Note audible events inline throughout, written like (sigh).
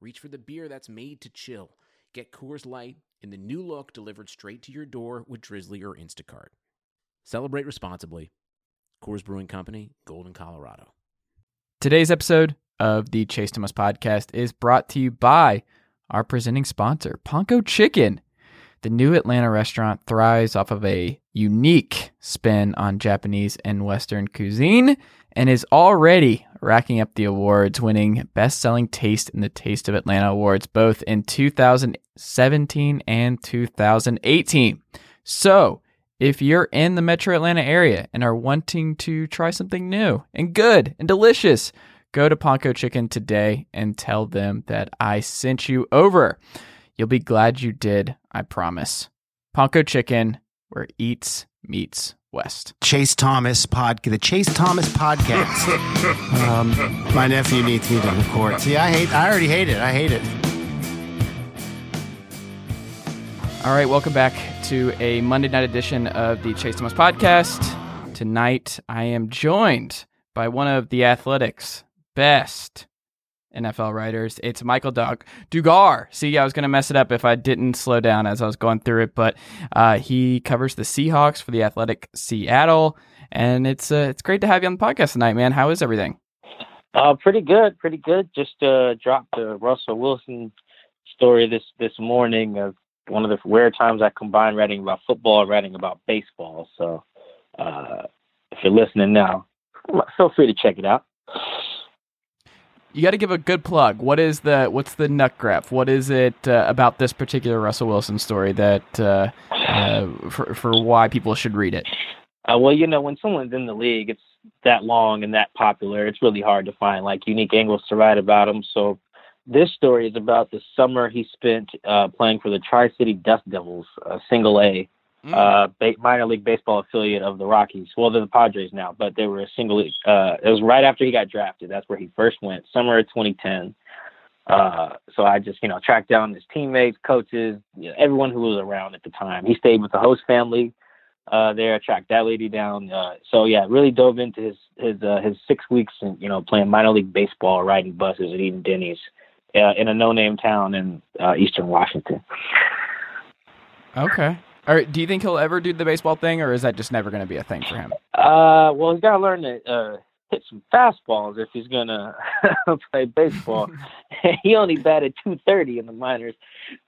reach for the beer that's made to chill. Get Coors Light in the new look delivered straight to your door with Drizly or Instacart. Celebrate responsibly. Coors Brewing Company, Golden, Colorado. Today's episode of the Chase Thomas podcast is brought to you by our presenting sponsor, Ponko Chicken. The new Atlanta restaurant thrives off of a unique spin on Japanese and Western cuisine and is already racking up the awards, winning Best Selling Taste in the Taste of Atlanta Awards both in 2017 and 2018. So, if you're in the metro Atlanta area and are wanting to try something new and good and delicious, go to Ponko Chicken today and tell them that I sent you over. You'll be glad you did, I promise. Ponko Chicken, where eats meets West. Chase Thomas pod, the Chase Thomas podcast. um, my nephew needs me to record. See, I hate. I already hate it. I hate it. All right, welcome back to a Monday night edition of the Chase Thomas podcast. Tonight, I am joined by one of the Athletics' best NFL writers. It's Michael Dug- Dugar. See, I was going to mess it up if I didn't slow down as I was going through it, but uh, he covers the Seahawks for the Athletic Seattle, and it's uh, it's great to have you on the podcast tonight, man. How is everything? Uh, pretty good, pretty good. Just uh, dropped the Russell Wilson story this this morning of one of the rare times I combine writing about football and writing about baseball. So, uh, if you're listening now, feel free to check it out you got to give a good plug. What is the what's the nut graph? What is it uh, about this particular Russell Wilson story that uh, uh, for for why people should read it? Uh, well, you know, when someone's in the league, it's that long and that popular. It's really hard to find like unique angles to write about them. So this story is about the summer he spent uh, playing for the Tri City Dust Devils, a single A. uh, ba- minor league baseball affiliate of the Rockies. Well, they're the Padres now, but they were a single. Uh, it was right after he got drafted. That's where he first went, summer of 2010. Uh, so I just, you know, tracked down his teammates, coaches, you know, everyone who was around at the time. He stayed with the host family uh, there. I tracked that lady down. Uh, so yeah, really dove into his his uh, his six weeks, in, you know, playing minor league baseball, riding buses, and eating Denny's uh, in a no-name town in uh, Eastern Washington. Okay. Or do you think he'll ever do the baseball thing, or is that just never going to be a thing for him? Uh, well, he's got to learn to uh, hit some fastballs if he's going (laughs) to play baseball. (laughs) he only batted 230 in the minors,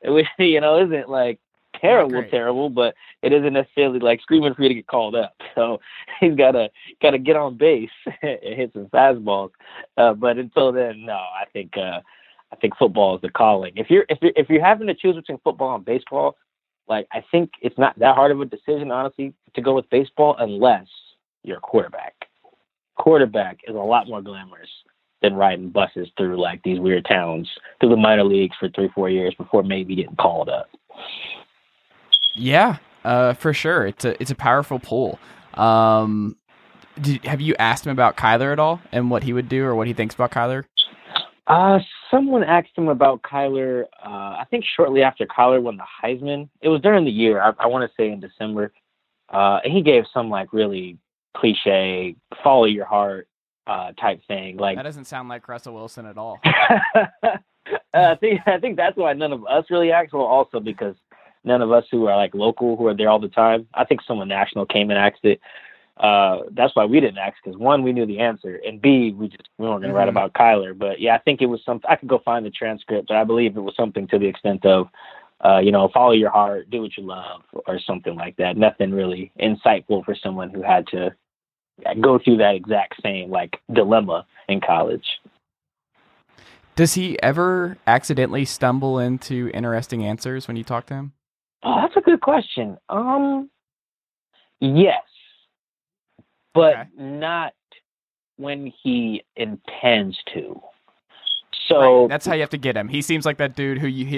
which you know isn't like terrible, terrible, but it isn't necessarily like screaming for you to get called up. (laughs) So he's got to got to get on base and hit some fastballs. Uh, but until then, no, I think. Uh, I think football is the calling. If you're if you're if you're having to choose between football and baseball, like I think it's not that hard of a decision, honestly, to go with baseball unless you're a quarterback. Quarterback is a lot more glamorous than riding buses through like these weird towns through the minor leagues for three, four years before maybe getting called up. Yeah, uh, for sure. It's a it's a powerful pull. Um, did, have you asked him about Kyler at all and what he would do or what he thinks about Kyler? Uh, someone asked him about Kyler. Uh, I think shortly after Kyler won the Heisman. It was during the year. I, I want to say in December. Uh, and he gave some like really cliche, follow your heart uh, type thing. Like that doesn't sound like Russell Wilson at all. (laughs) uh, I think I think that's why none of us really asked. Well, also because none of us who are like local who are there all the time. I think someone national came and asked it. Uh, that's why we didn't ask because one, we knew the answer, and B, we just we weren't going to mm-hmm. write about Kyler. But yeah, I think it was some. I could go find the transcript, but I believe it was something to the extent of, uh, you know, follow your heart, do what you love, or something like that. Nothing really insightful for someone who had to go through that exact same like dilemma in college. Does he ever accidentally stumble into interesting answers when you talk to him? Oh, that's a good question. Um, yes but okay. not when he intends to. So Right, That's how you have to get him. He seems like that dude who you (laughs) he,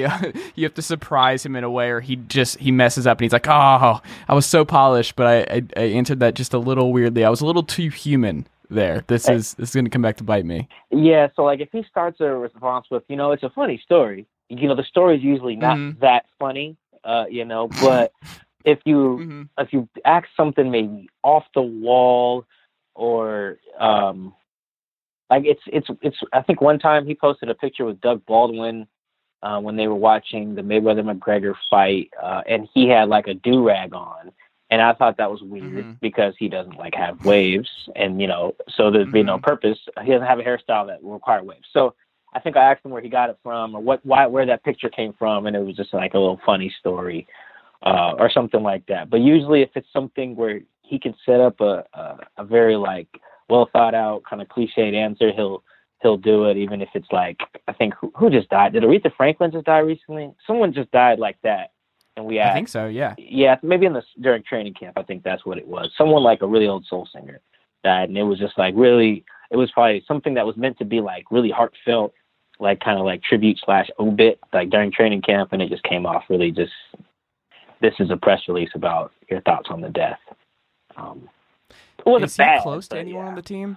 you have to surprise him in a way, or he just he messes up and he's like, "Oh, I was so polished, but I, I, I answered that just a little weirdly. I was a little too human there. This is this is going to come back to bite me." Yeah, so like if he starts a response with, you know, it's a funny story. You know, the story is usually not Mhm. that funny, uh, you know, but (laughs) if you hmm if you ask something maybe off the wall or um like it's it's it's I think one time he posted a picture with Doug Baldwin uh, when they were watching the Mayweather McGregor fight, uh, and he had like a do rag on, and I thought that was weird Mhm. because he doesn't like have waves, and you know, so there'd be no Mhm. purpose. He doesn't have a hairstyle that will require waves. So I think I asked him where he got it from or what why where that picture came from, and it was just like a little funny story uh, or something like that. But usually, if it's something where he can set up a a, a very like well thought out kind of cliched answer, he'll he'll do it, even if it's like I think who, who just died? Did Aretha Franklin just die recently? Someone just died like that, and we asked, I think so. Yeah. Yeah, maybe in the during training camp. I think that's what it was. Someone like a really old soul singer died, and it was just like really. It was probably something that was meant to be like really heartfelt, like kind of like tribute slash obit, like during training camp, and it just came off really just. This is a press release about your thoughts on the death. Um, it wasn't Is he bad, close to anyone yeah. on the team?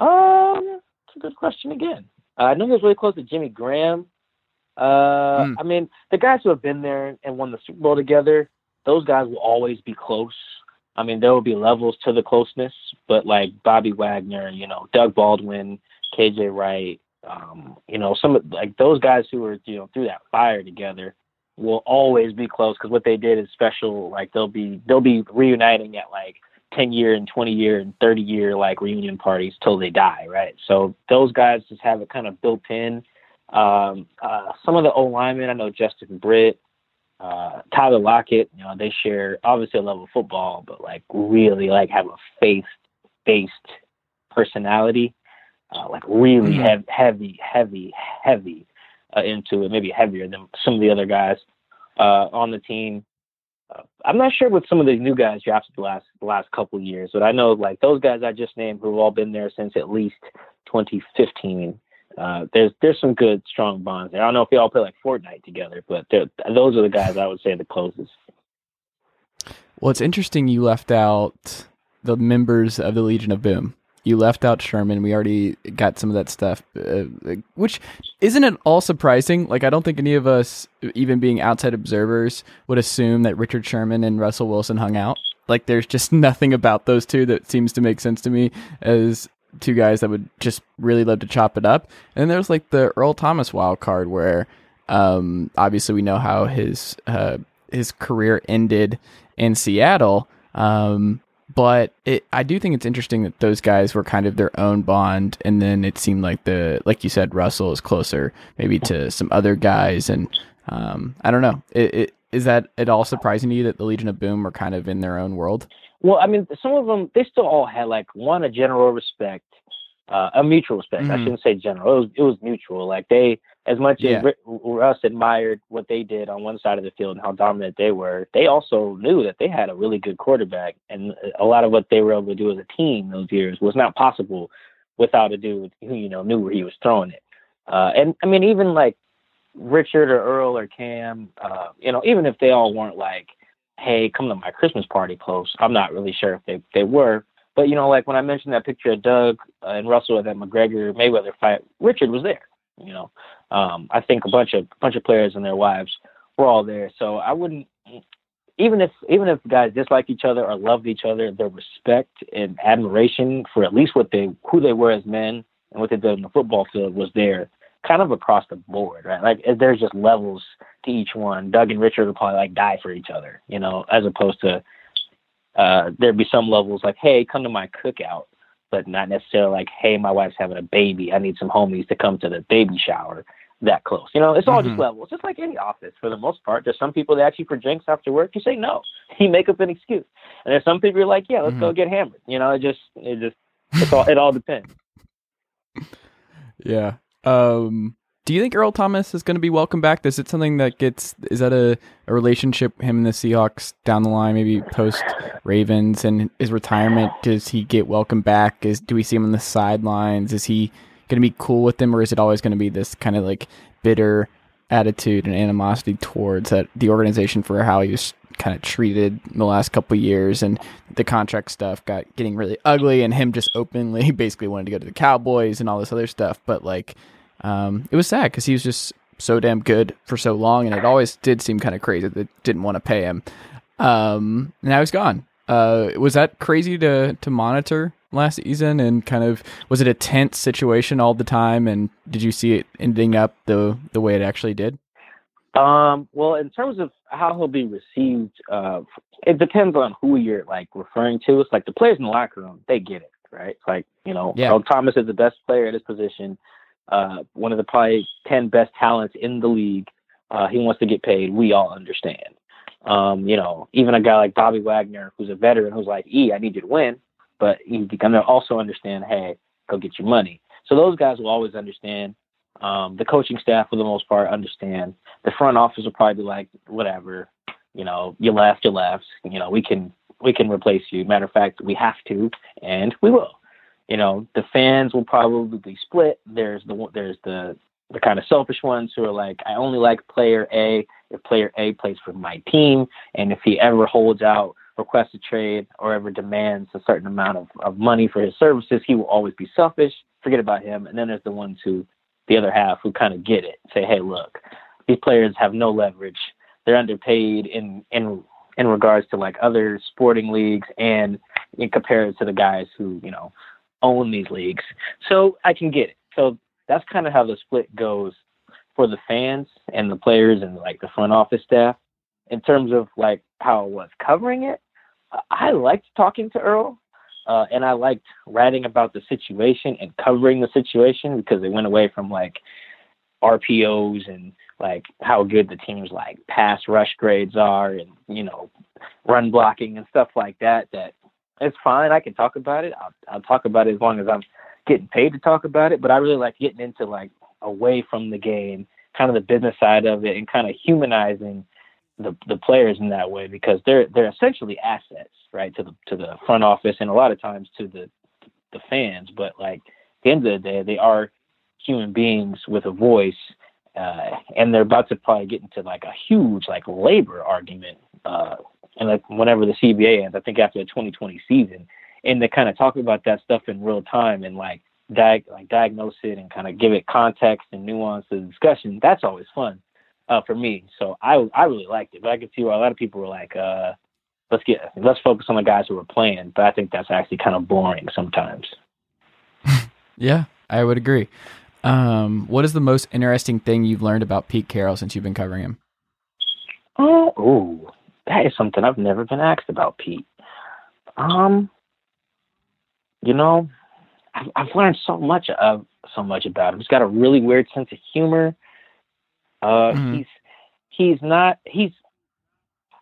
Um, it's a good question again. Uh, I know he was really close to Jimmy Graham. Uh, Hmm. I mean, the guys who have been there and won the Super Bowl together, those guys will always be close. I mean, there will be levels to the closeness, but like Bobby Wagner, you know, Doug Baldwin, KJ Wright, um, you know, some of like those guys who were you know through that fire together will always be close because what they did is special. Like they'll be they'll be reuniting at like 10 year and 20 year and 30 year like reunion parties till they die, right? So those guys just have it kind of built in. Um, uh, some of the O linemen, I know Justin Britt, uh, Tyler Lockett, you know, they share obviously a level of football, but like really like have a faith based personality, uh, like really Mhm. hev- heavy, heavy, heavy uh, into it, maybe heavier than some of the other guys uh, on the team. Uh, I'm not sure with some of the new guys drafted the last the last couple years, but I know like those guys I just named who've all been there since at least 2015. Uh, there's there's some good strong bonds there. I don't know if they all play like Fortnite together, but those are the guys I would say the closest. Well, it's interesting you left out the members of the Legion of Boom. You left out Sherman. We already got some of that stuff, uh, which isn't at all surprising. Like, I don't think any of us, even being outside observers, would assume that Richard Sherman and Russell Wilson hung out. Like, there's just (laughs) nothing about those two that seems to make sense to me as two guys that would just really love to chop it up. And there's like the Earl Thomas wild card where, um, obviously we know how his uh, his career ended in Seattle. Um, but it, I do think it's interesting that those guys were kind of their own bond, and then it seemed like the, like you said, Russell is closer maybe to some other guys, and um, I don't know. It, it, is that at all surprising to you that the Legion of Boom were kind of in their own world? Well, I mean, some of them they still all had like one a general respect, uh, a mutual respect. I Mhm. shouldn't say general. It was it was mutual. Like they, as much Yeah. as Russ admired what they did on one side of the field and how dominant they were, they also knew that they had a really good quarterback, and a lot of what they were able to do as a team those years was not possible without a dude who you know knew where he was throwing it. Uh, and I mean, even like Richard or Earl or Cam, uh, you know, even if they all weren't like, hey, come to my Christmas party close, I'm not really sure if they, they were. But, you know, like when I mentioned that picture of Doug uh, and Russell at that McGregor Mayweather fight, Richard was there. You know, um, I think a bunch of bunch of players and their wives were all there. So I wouldn't, even if even if guys dislike each other or loved each other, their respect and admiration for at least what they who they were as men and what they did on the football field was there kind of across the board, right? Like there's just levels to each one. Doug and Richard would probably like die for each other, you know, as opposed to uh there'd be some levels like, hey, come to my cookout, but not necessarily like, hey, my wife's having a baby. I need some homies to come to the baby shower. That close, you know, it's all Mhm. just levels. Just like any office, for the most part. There's some people that ask you for drinks after work. You say no. (laughs) You make up an excuse. And there's some people are like, yeah, let's go get hammered. You know, it just, it just, it's all, it all depends. (laughs) Yeah. Um, do you think Earl Thomas is going to be welcome back? Is it something that gets? Is that a, a relationship him and the Seahawks down the line, maybe post Ravens and his retirement? Does he get welcome back? Is do we see him on the sidelines? Is he going to be cool with them, or is it always going to be this kind of like bitter attitude and animosity towards that the organization for how he was kind of treated in the last couple years and the contract stuff got getting really ugly and him just openly (laughs) basically wanted to go to the Cowboys and all this other stuff but like um, it was sad because he was just so damn good for so long and it always did seem kind of crazy that they didn't want to pay him um, now he's gone uh, was that crazy to to monitor last season and kind of was it a tense situation all the time and did you see it ending up the the way it actually did um, well, in terms of how he'll be received, uh, it depends on who you're like referring to. It's like the players in the locker room, they get it, right? It's like, you know, Yeah. Earl Thomas is the best player at his position, uh, one of the probably 10 best talents in the league. Uh, he wants to get paid. We all understand. Um, you know, even a guy like Bobby Wagner, who's a veteran, who's like, E, I need you to win, but he's going to also understand, hey, go get your money. So those guys will always understand. Um, the coaching staff, for the most part, understand. The front office will probably be like, whatever, you know, you left, you left. You know, we can we can replace you. Matter of fact, we have to, and we will. You know, the fans will probably be split. There's the there's the the kind of selfish ones who are like, I only like player A if player A plays for my team, and if he ever holds out, requests a trade, or ever demands a certain amount of, of money for his services, he will always be selfish. Forget about him. And then there's the ones who, the other half, who kind of get it. Say, hey, look, these players have no leverage. They're underpaid in in in regards to like other sporting leagues and in compared to the guys who you know own these leagues. So I can get it. So that's kind of how the split goes for the fans and the players and like the front office staff. In terms of like how I was covering it, I liked talking to Earl. Uh, and I liked writing about the situation and covering the situation because it went away from like RPOs and like how good the team's like pass rush grades are and you know run blocking and stuff like that. That it's fine. I can talk about it. I'll, I'll talk about it as long as I'm getting paid to talk about it. But I really like getting into like away from the game, kind of the business side of it, and kind of humanizing the the players in that way because they're they're essentially assets, right, to the to the front office and a lot of times to the the fans. But like at the end of the day, they are human beings with a voice, uh, and they're about to probably get into like a huge like labor argument. Uh, and like whenever the CBA ends, I think after the 2020 season, and they kind of talk about that stuff in real time and like diag- like diagnose it and kind of give it context and nuance to the discussion. That's always fun uh, for me. So I I really liked it, but I could see why a lot of people were like, uh, let's get let's focus on the guys who are playing. But I think that's actually kind of boring sometimes. (laughs) Yeah, I would agree. Um, what is the most interesting thing you've learned about Pete Carroll since you've been covering him? Oh, ooh, that is something I've never been asked about, Pete. Um, you know, I've, I've learned so much of so much about him. He's got a really weird sense of humor. Uh, Mhm. he's he's not he's.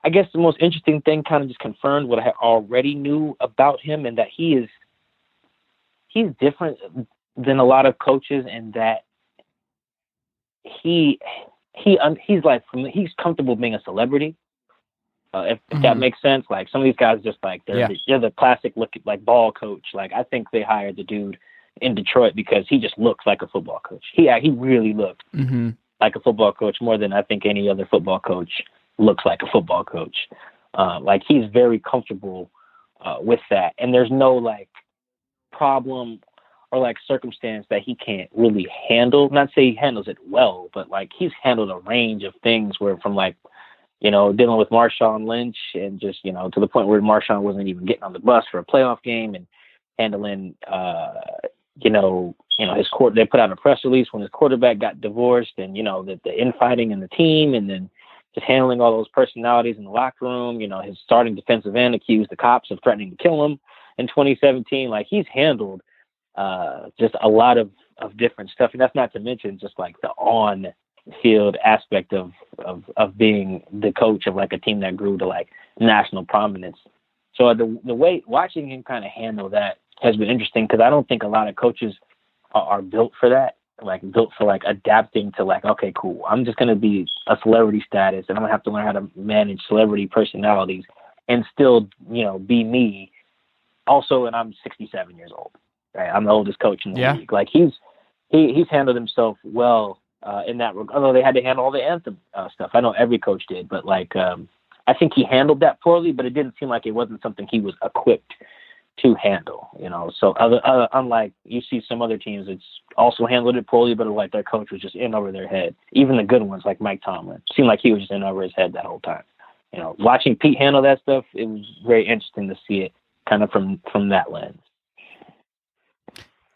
I guess the most interesting thing kind of just confirmed what I already knew about him, and that he is he's different than a lot of coaches and that he he he's like he's comfortable being a celebrity. Uh, if, if that makes sense, like some of these guys just like they're Yeah. the, they're the classic look like ball coach. Like I think they hired the dude in Detroit because he just looks like a football coach. He he really looked Mm-hmm. like a football coach more than I think any other football coach looks like a football coach. Uh, like he's very comfortable uh, with that, and there's no like problem or like circumstance that he can't really handle. Not say he handles it well, but like he's handled a range of things where from like you know dealing with Marshawn Lynch and just you know to the point where Marshawn wasn't even getting on the bus for a playoff game and handling uh you know you know his court they put out a press release when his quarterback got divorced and you know the, the infighting in the team and then just handling all those personalities in the locker room you know his starting defensive end accused the cops of threatening to kill him in 2017 like he's handled uh just a lot of of different stuff. And that's not to mention just like the on field aspect of of of being the coach of like a team that grew to like national prominence so the the way watching him kind of handle that has been interesting because I don't think a lot of coaches are, are built for that, like built for like adapting to like, okay, cool, I'm just gonna be a celebrity status and I'm gonna have to learn how to manage celebrity personalities and still, you know, be me. Also, and I'm 67 years old. Right, I'm the oldest coach in the Yeah. league. Like he's he he's handled himself well uh, in that regard. Although they had to handle all the anthem uh, stuff, I know every coach did, but like um, I think he handled that poorly. But it didn't seem like it wasn't something he was equipped to handle. You know, so other unlike you see some other teams, it's also handled it poorly, but like their coach was just in over their head. Even the good ones like Mike Tomlin seemed like he was just in over his head that whole time. You know, watching Pete handle that stuff, it was very interesting to see it kind of from from that lens.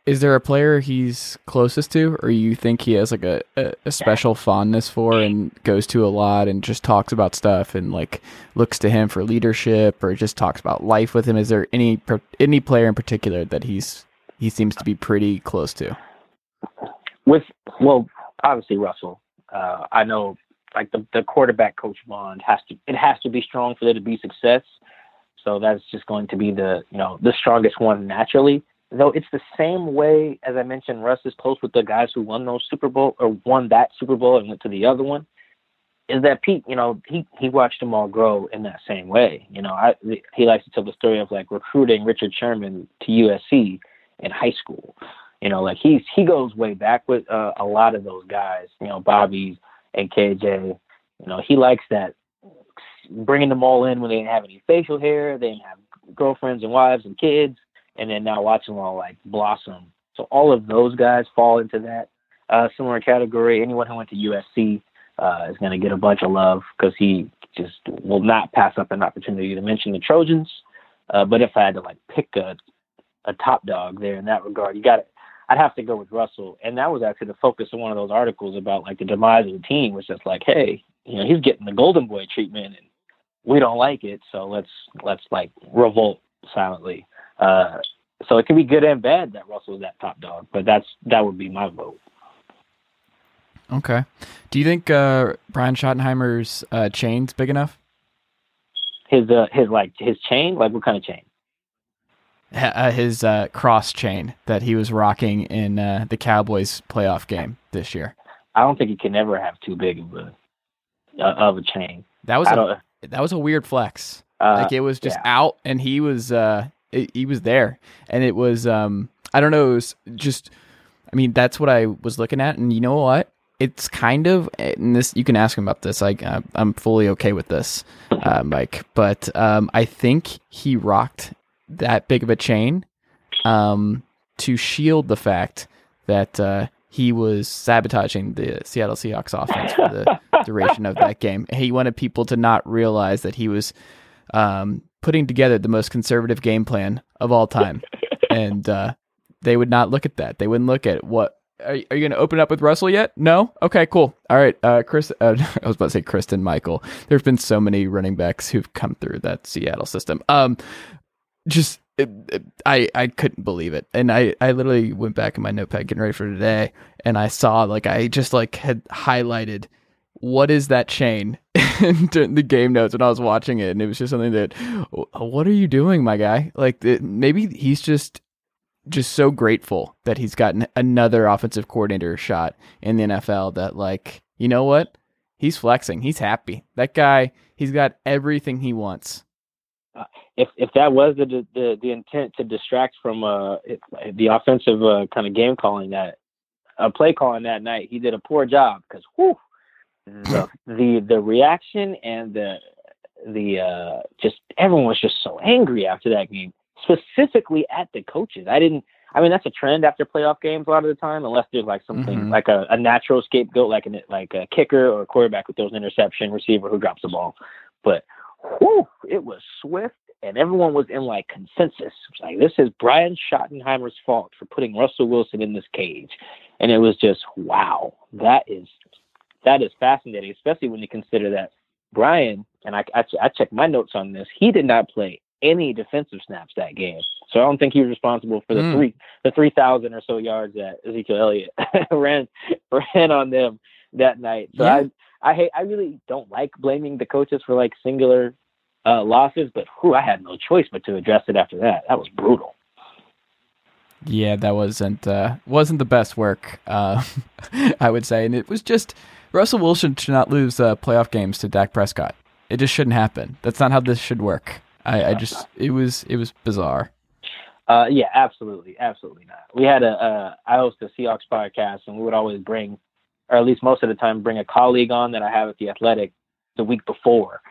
Is there a player he's closest to, or you think he has like a, a, a, special fondness for and goes to a lot and just talks about stuff and like looks to him for leadership or just talks about life with him? Is there any any player in particular that he's he seems to be pretty close to? With well, obviously Russell. Uh, I know like the, the quarterback coach bond has to it has to be strong for there to be success. So that's just going to be the you know the strongest one naturally though it's the same way as I mentioned Russ is close with the guys who won those Super Bowl or won that Super Bowl and went to the other one, is that Pete, you know, he he watched them all grow in that same way. You know, I he likes to tell the story of like recruiting Richard Sherman to USC in high school. You know, like he's he goes way back with uh, a lot of those guys. You know, Bobby and KJ. You know, he likes that bringing them all in when they didn't have any facial hair, they didn't have girlfriends and wives and kids and then now watching them all like blossom. So all of those guys fall into that uh, similar category. Anyone who went to USC uh, is going to get a bunch of love because he just will not pass up an opportunity to mention the Trojans. Uh, but if I had to like pick a a top dog there in that regard, you got it. I'd have to go with Russell, and that was actually the focus of one of those articles about like the demise of the team, was just like, hey, you know, he's getting the golden boy treatment, and we don't like it, so let's let's like revolt silently. Uh, so it can be good and bad that Russell's that top dog, but that's that would be my vote. Okay. Do you think uh, Brian Schottenheimer's uh, chain's big enough? His uh, his like his chain, like what kind of chain? Uh, his uh, cross chain that he was rocking in uh, the Cowboys playoff game this year. I don't think he can ever have too big of a uh, of a chain. That was a, that was a weird flex. Uh, like it was just yeah. out, and he was uh, it, he was there, and it was um I don't know, it was just I mean that's what I was looking at, and you know what? It's kind of and this you can ask him about this. Like I'm fully okay with this, uh, Mike, but um I think he rocked that big of a chain um to shield the fact that uh, he was sabotaging the Seattle Seahawks offense for the (laughs) duration of that game. He wanted people to not realize that he was um, putting together the most conservative game plan of all time, (laughs) and uh, they would not look at that. They wouldn't look at what. Are, are you going to open up with Russell yet? No. Okay, cool. All right, uh, Chris. Uh, (laughs) I was about to say Christine Michael. There's been so many running backs who've come through that Seattle system. Um, just it, it, I I couldn't believe it, and I I literally went back in my notepad getting ready for today, and I saw like I just like had highlighted what is that chain (laughs) in the game notes when I was watching it, and it was just something that, what are you doing, my guy? Like it, maybe he's just just so grateful that he's gotten another offensive coordinator shot in the NFL. That like you know what, he's flexing, he's happy. That guy, he's got everything he wants. Uh, if if that was the the, the intent to distract from uh, the offensive uh, kind of game calling that uh, play calling that night, he did a poor job because whew, the the the reaction and the the uh just everyone was just so angry after that game specifically at the coaches i didn't i mean that's a trend after playoff games a lot of the time unless there's like something mm-hmm. like a, a natural scapegoat like a like a kicker or a quarterback with those interception receiver who drops the ball but whew, it was swift and everyone was in like consensus. Was like this is Brian Schottenheimer's fault for putting Russell Wilson in this cage, and it was just wow, that is that is fascinating, especially when you consider that Brian and I, I, I checked my notes on this. He did not play any defensive snaps that game, so I don't think he was responsible for the mm. three the three thousand or so yards that Ezekiel Elliott (laughs) ran ran on them that night. So yeah. I I hate I really don't like blaming the coaches for like singular uh, losses, but who I had no choice but to address it after that. That was brutal. Yeah, that wasn't uh, wasn't the best work, uh, (laughs) I would say, and it was just Russell Wilson should not lose uh, playoff games to Dak Prescott. It just shouldn't happen. That's not how this should work. I, I just it was it was bizarre. Uh, yeah, absolutely, absolutely not. We had a uh, I host a Seahawks podcast, and we would always bring, or at least most of the time, bring a colleague on that I have at the Athletic the week before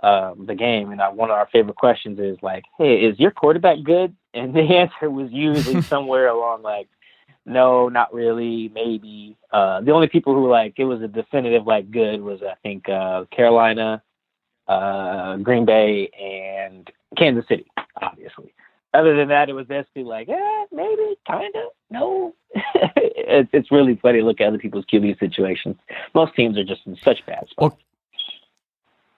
um, the game, and I, one of our favorite questions is like, "Hey, is your quarterback good?" And the (laughs) answer was usually somewhere along like, "No, not really, maybe." Uh, the only people who like it was a definitive like good was I think uh, Carolina, uh, Green Bay, and Kansas City, obviously other than that, it was basically like, eh, maybe, kind of, no. (laughs) it's, it's really funny to look at other people's QB situations. Most teams are just in such bad spots. Well,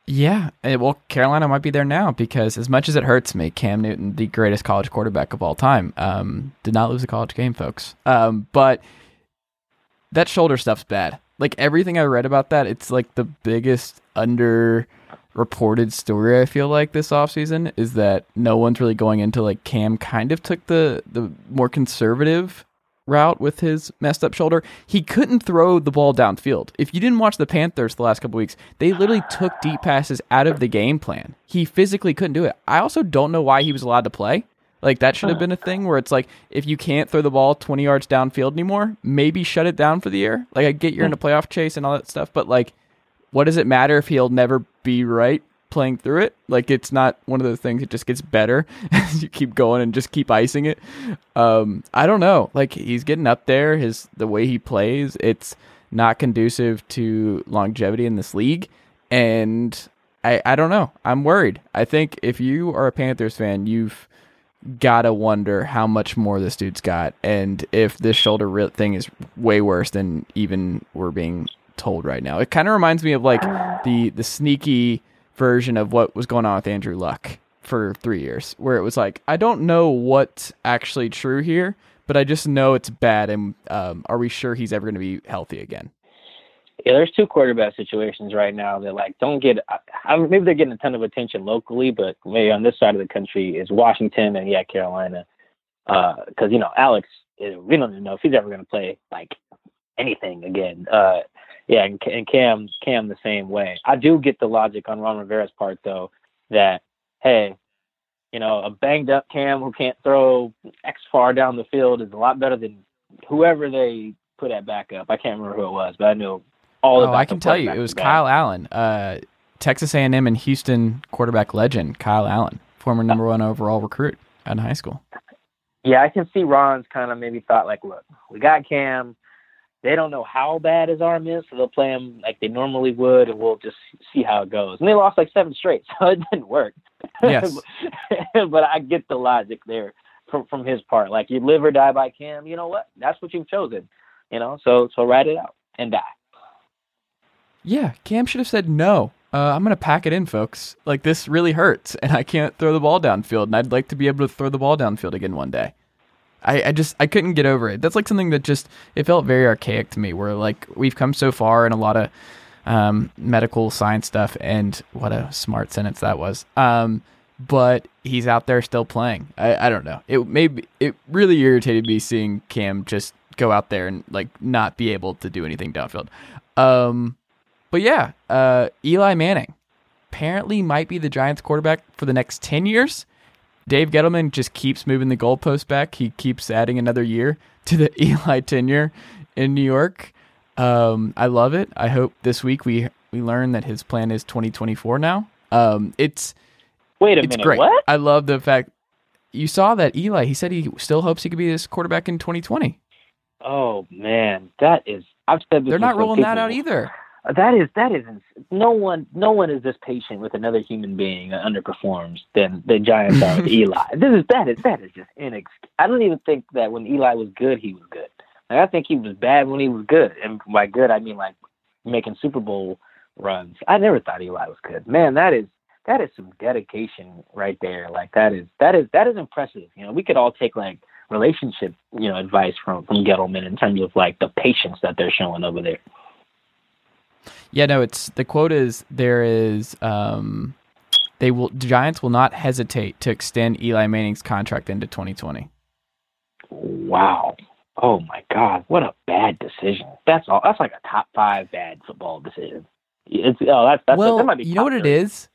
yeah, eh, well, Carolina might be there now because as much as it hurts me, Cam Newton, the greatest college quarterback of all time, um, did not lose a college game, folks. Um, but that shoulder stuff's bad. Like everything I read about that, it's like the biggest under reported story I feel like this offseason is that no one's really going into like Cam kind of took the the more conservative route with his messed up shoulder. He couldn't throw the ball downfield. If you didn't watch the Panthers the last couple weeks, they literally took deep passes out of the game plan. He physically couldn't do it. I also don't know why he was allowed to play. Like that should have been a thing where it's like if you can't throw the ball 20 yards downfield anymore, maybe shut it down for the year. Like I get you're in a playoff chase and all that stuff, but like what does it matter if he'll never be right playing through it? Like it's not one of those things. It just gets better (laughs) as you keep going and just keep icing it. Um, I don't know. Like he's getting up there. His the way he plays, it's not conducive to longevity in this league, and I I don't know. I'm worried. I think if you are a Panthers fan, you've gotta wonder how much more this dude's got, and if this shoulder thing is way worse than even we're being told right now. It kind of reminds me of like the the sneaky version of what was going on with Andrew Luck for three years, where it was like, I don't know what's actually true here, but I just know it's bad. And um, are we sure he's ever going to be healthy again? Yeah, there's two quarterback situations right now that like don't get. I, maybe they're getting a ton of attention locally, but maybe on this side of the country is Washington and yeah, Carolina. Because uh, you know Alex, is, we don't even know if he's ever going to play like anything again. Uh, yeah, and, and Cam Cam the same way. I do get the logic on Ron Rivera's part though that hey, you know, a banged up Cam who can't throw X far down the field is a lot better than whoever they put at backup. I can't remember who it was, but I know all. Oh, I can tell you, it was Kyle Allen, uh, Texas A&M and Houston quarterback legend Kyle Allen, former number one overall recruit out in high school. Yeah, I can see Ron's kind of maybe thought like, look, we got Cam they don't know how bad his arm is, so they'll play him like they normally would, and we'll just see how it goes. And they lost like seven straight, (laughs) so it didn't work. Yes, (laughs) but I get the logic there from from his part. Like you live or die by Cam. You know what? That's what you've chosen. You know, so so ride it out and die. Yeah, Cam should have said no. Uh, I'm gonna pack it in, folks. Like this really hurts, and I can't throw the ball downfield, and I'd like to be able to throw the ball downfield again one day. I, I just I couldn't get over it. That's like something that just it felt very archaic to me. Where like we've come so far in a lot of um, medical science stuff, and what a smart sentence that was. Um, but he's out there still playing. I, I don't know. It maybe it really irritated me seeing Cam just go out there and like not be able to do anything downfield. Um, but yeah, uh, Eli Manning apparently might be the Giants quarterback for the next ten years. Dave Gettleman just keeps moving the goalpost back. He keeps adding another year to the (laughs) Eli tenure in New York. Um, I love it. I hope this week we we learn that his plan is 2024 now. Um, it's wait a it's minute. Great. What? I love the fact you saw that Eli. He said he still hopes he could be this quarterback in 2020. Oh man, that is. I've said they're not rolling that out either. That is that is no one no one is this patient with another human being that underperforms than the Giants (laughs) are with Eli. This is that is that is just inex. I don't even think that when Eli was good, he was good. Like, I think he was bad when he was good, and by good I mean like making Super Bowl runs. I never thought Eli was good. Man, that is that is some dedication right there. Like that is that is that is impressive. You know, we could all take like relationship you know advice from from Gettleman in terms of like the patience that they're showing over there. Yeah, no, it's the quote is there is um they will the Giants will not hesitate to extend Eli Manning's contract into 2020. Wow. Oh my God, what a bad decision. That's all. That's like a top five bad football decision. It's oh, that's, that's well, that might be you know what it is.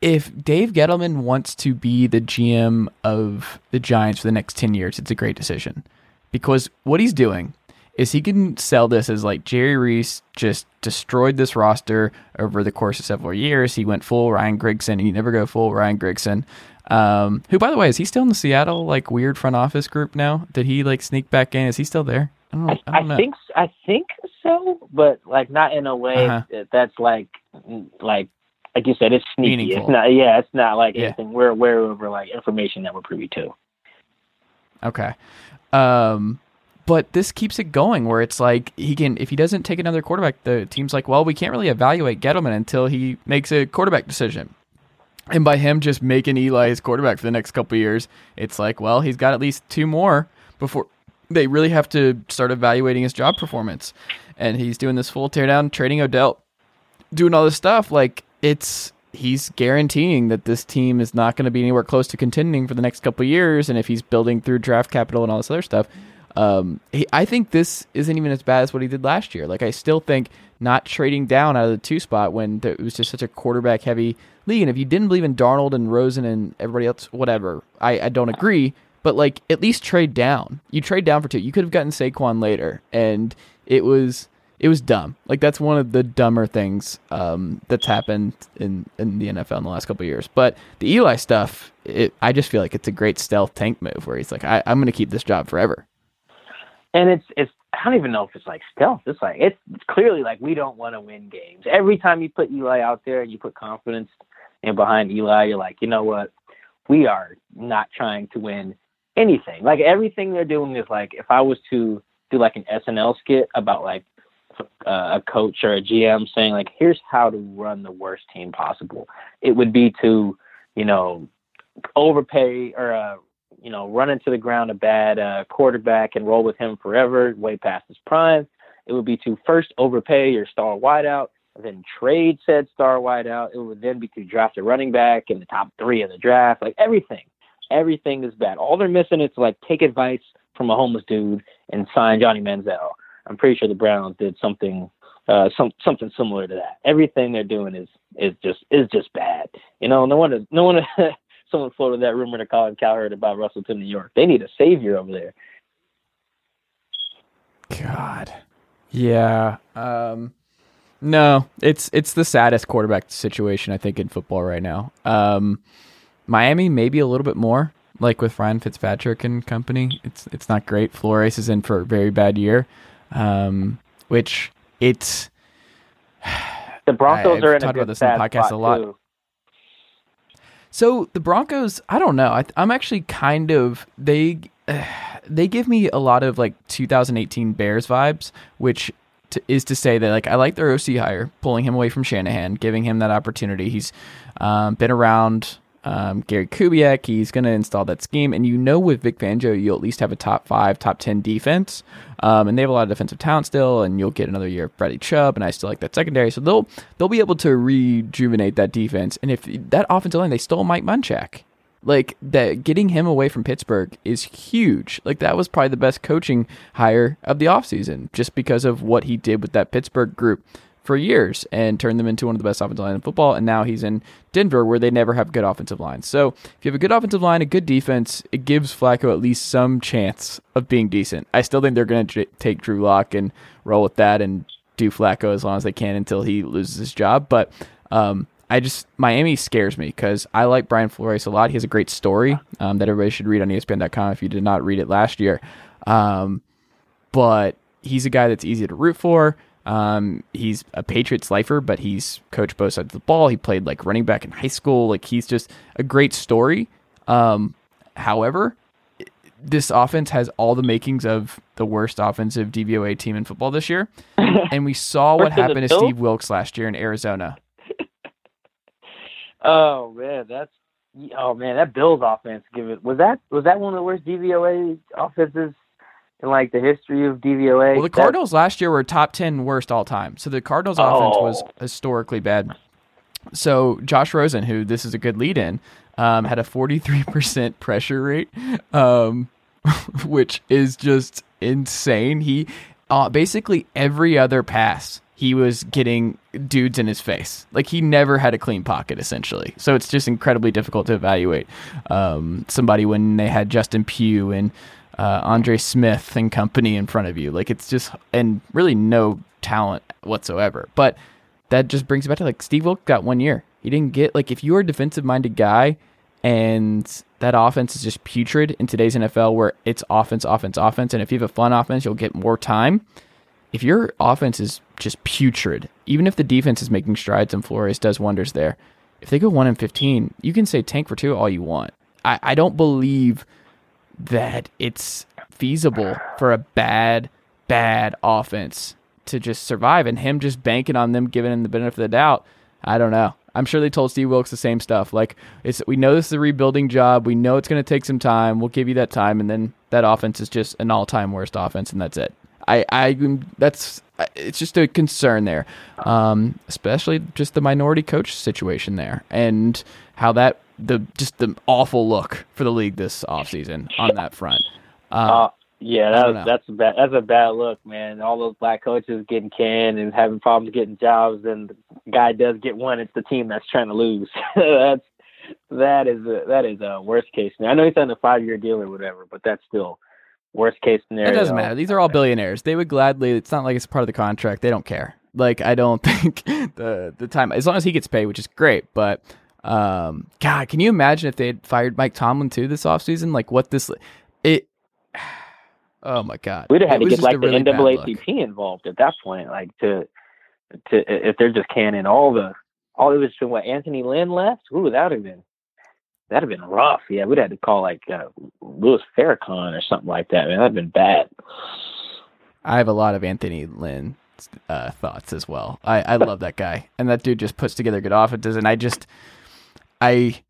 if Dave Gettleman wants to be the GM of the Giants for the next 10 years, it's a great decision. Because what he's doing is he can sell this as like Jerry Reese just destroyed this roster over the course of several years. He went full Ryan Grigson, and you never go full Ryan Grigson. Um, who, by the way, is he still in the Seattle like weird front office group now? Did he like sneak back in? Is he still there? I don't, I, I, don't I think I think so, but like not in a way uh-huh. that's like like like you said, it's sneaky. Meaningful. It's not. Yeah, it's not like yeah. anything we're aware of or like information that we're privy to. Okay. Um, but this keeps it going where it's like he can if he doesn't take another quarterback, the team's like, well, we can't really evaluate Gettleman until he makes a quarterback decision. And by him just making Eli his quarterback for the next couple years, it's like, well, he's got at least two more before they really have to start evaluating his job performance. And he's doing this full teardown, trading Odell, doing all this stuff. Like it's he's guaranteeing that this team is not going to be anywhere close to contending for the next couple years. And if he's building through draft capital and all this other stuff, um, he, I think this isn't even as bad as what he did last year. Like I still think not trading down out of the two spot when there, it was just such a quarterback heavy league. And if you didn't believe in Darnold and Rosen and everybody else, whatever, I, I don't agree. But like at least trade down. You trade down for two. You could have gotten Saquon later, and it was it was dumb. Like that's one of the dumber things um, that's happened in in the NFL in the last couple years. But the Eli stuff, it, I just feel like it's a great stealth tank move where he's like, I, am going to keep this job forever. And it's it's I don't even know if it's like stealth. It's like it's, it's clearly like we don't want to win games. Every time you put Eli out there and you put confidence in behind Eli, you're like, you know what? We are not trying to win anything. Like everything they're doing is like if I was to do like an SNL skit about like uh, a coach or a GM saying like, here's how to run the worst team possible. It would be to, you know, overpay or uh, you know run into the ground a bad uh, quarterback and roll with him forever, way past his prime. It would be to first overpay your star wideout, then trade said star wideout. It would then be to draft a running back in the top three of the draft. Like everything, everything is bad. All they're missing is like take advice from a homeless dude and sign Johnny Manziel I'm pretty sure the Browns did something uh, some something similar to that. Everything they're doing is is just is just bad. You know, no wonder no wonder (laughs) someone floated that rumor to Colin Cowherd about Russell to New York. They need a savior over there. God. Yeah. Um no, it's it's the saddest quarterback situation I think in football right now. Um Miami maybe a little bit more, like with Ryan Fitzpatrick and company. It's it's not great. Flores is in for a very bad year um, which it's the Broncos I, are in talked about this in the podcast a lot. Too. So the Broncos, I don't know. I, am actually kind of they uh, (sighs) they give me a lot of like 2018 Bears vibes, which to, is to say that like I like their OC hire, pulling him away from Shanahan, giving him that opportunity. He's um, been around um, Gary Kubiak. He's going to install that scheme, and you know with Vic Fangio, you'll at least have a top five, top ten defense, um, and they have a lot of defensive talent still. And you'll get another year of Bradley Chubb, and I still like that secondary, so they'll they'll be able to rejuvenate that defense. And if that offensive line, they stole Mike Munchak. Like that, getting him away from Pittsburgh is huge. Like that was probably the best coaching hire of the offseason, just because of what he did with that Pittsburgh group for years and turned them into one of the best offensive line in football. And now he's in Denver where they never have good offensive lines. So if you have a good offensive line, a good defense, it gives Flacco at least some chance of being decent. I still think they're going to take Drew Lock and roll with that and do Flacco as long as they can until he loses his job. But um, I just Miami scares me because I like Brian Flores a lot. He has a great story um, that everybody should read on ESPN.com if you did not read it last year. Um, but he's a guy that's easy to root for. Um, he's a Patriots lifer, but he's coached both sides of the ball. He played like running back in high school. Like he's just a great story. Um, however, this offense has all the makings of the worst offensive DVOA team in football this year, (laughs) and we saw what happened to Steve Wilks last year in Arizona. (laughs) oh man, that's oh man, that Bills offense. Give it was that was that one of the worst DVOA offenses in like the history of DVOA. Well, the Cardinals last year were top ten worst all time. So the Cardinals oh. offense was oh. historically bad. So Josh Rosen, who this is a good lead in, um, had a forty three percent (laughs) pressure rate, um, (laughs) which is just insane. He uh, basically every other pass he was getting dudes in his face. Like he never had a clean pocket, essentially. So it's just incredibly difficult to evaluate um, somebody when they had Justin Pugh and uh, Andre Smith and company in front of you. Like it's just and really no talent whatsoever. But that just brings it back to like Steve Wilk got one year. He didn't get like if you're a defensive minded guy and that offense is just putrid in today's NFL where it's offense, offense, offense, and if you have a fun offense, you'll get more time if your offense is just putrid, even if the defense is making strides and Flores does wonders there, if they go one and fifteen, you can say tank for two all you want. I, I don't believe that it's feasible for a bad, bad offense to just survive and him just banking on them giving him the benefit of the doubt. I don't know. I'm sure they told Steve Wilks the same stuff. Like, it's we know this is a rebuilding job. We know it's going to take some time. We'll give you that time, and then that offense is just an all-time worst offense, and that's it. I, I that's it's just a concern there, um, especially just the minority coach situation there and how that the just the awful look for the league this offseason on that front. Um, uh, yeah, that was, that's a bad that's a bad look, man. All those black coaches getting canned and having problems getting jobs, and the guy does get one. It's the team that's trying to lose. (laughs) that's that is a, that is a worst case. Scenario. I know he's on a five year deal or whatever, but that's still worst case scenario. It doesn't matter. These are all billionaires. They would gladly. It's not like it's part of the contract. They don't care. Like I don't (laughs) think the the time as long as he gets paid, which is great. But um, God, can you imagine if they had fired Mike Tomlin too this offseason? Like what this it. (sighs) Oh my God! We'd have had it to get like the really NAACP involved at that point, like to to if they're just canning all the all it was from what Anthony Lynn left. Ooh, that would have been that'd have been rough. Yeah, we'd have to call like uh, Louis Farrakhan or something like that. Man, that'd been bad. I have a lot of Anthony Lynn uh, thoughts as well. I, I love that guy, and that dude just puts together good offenses. And I just, I,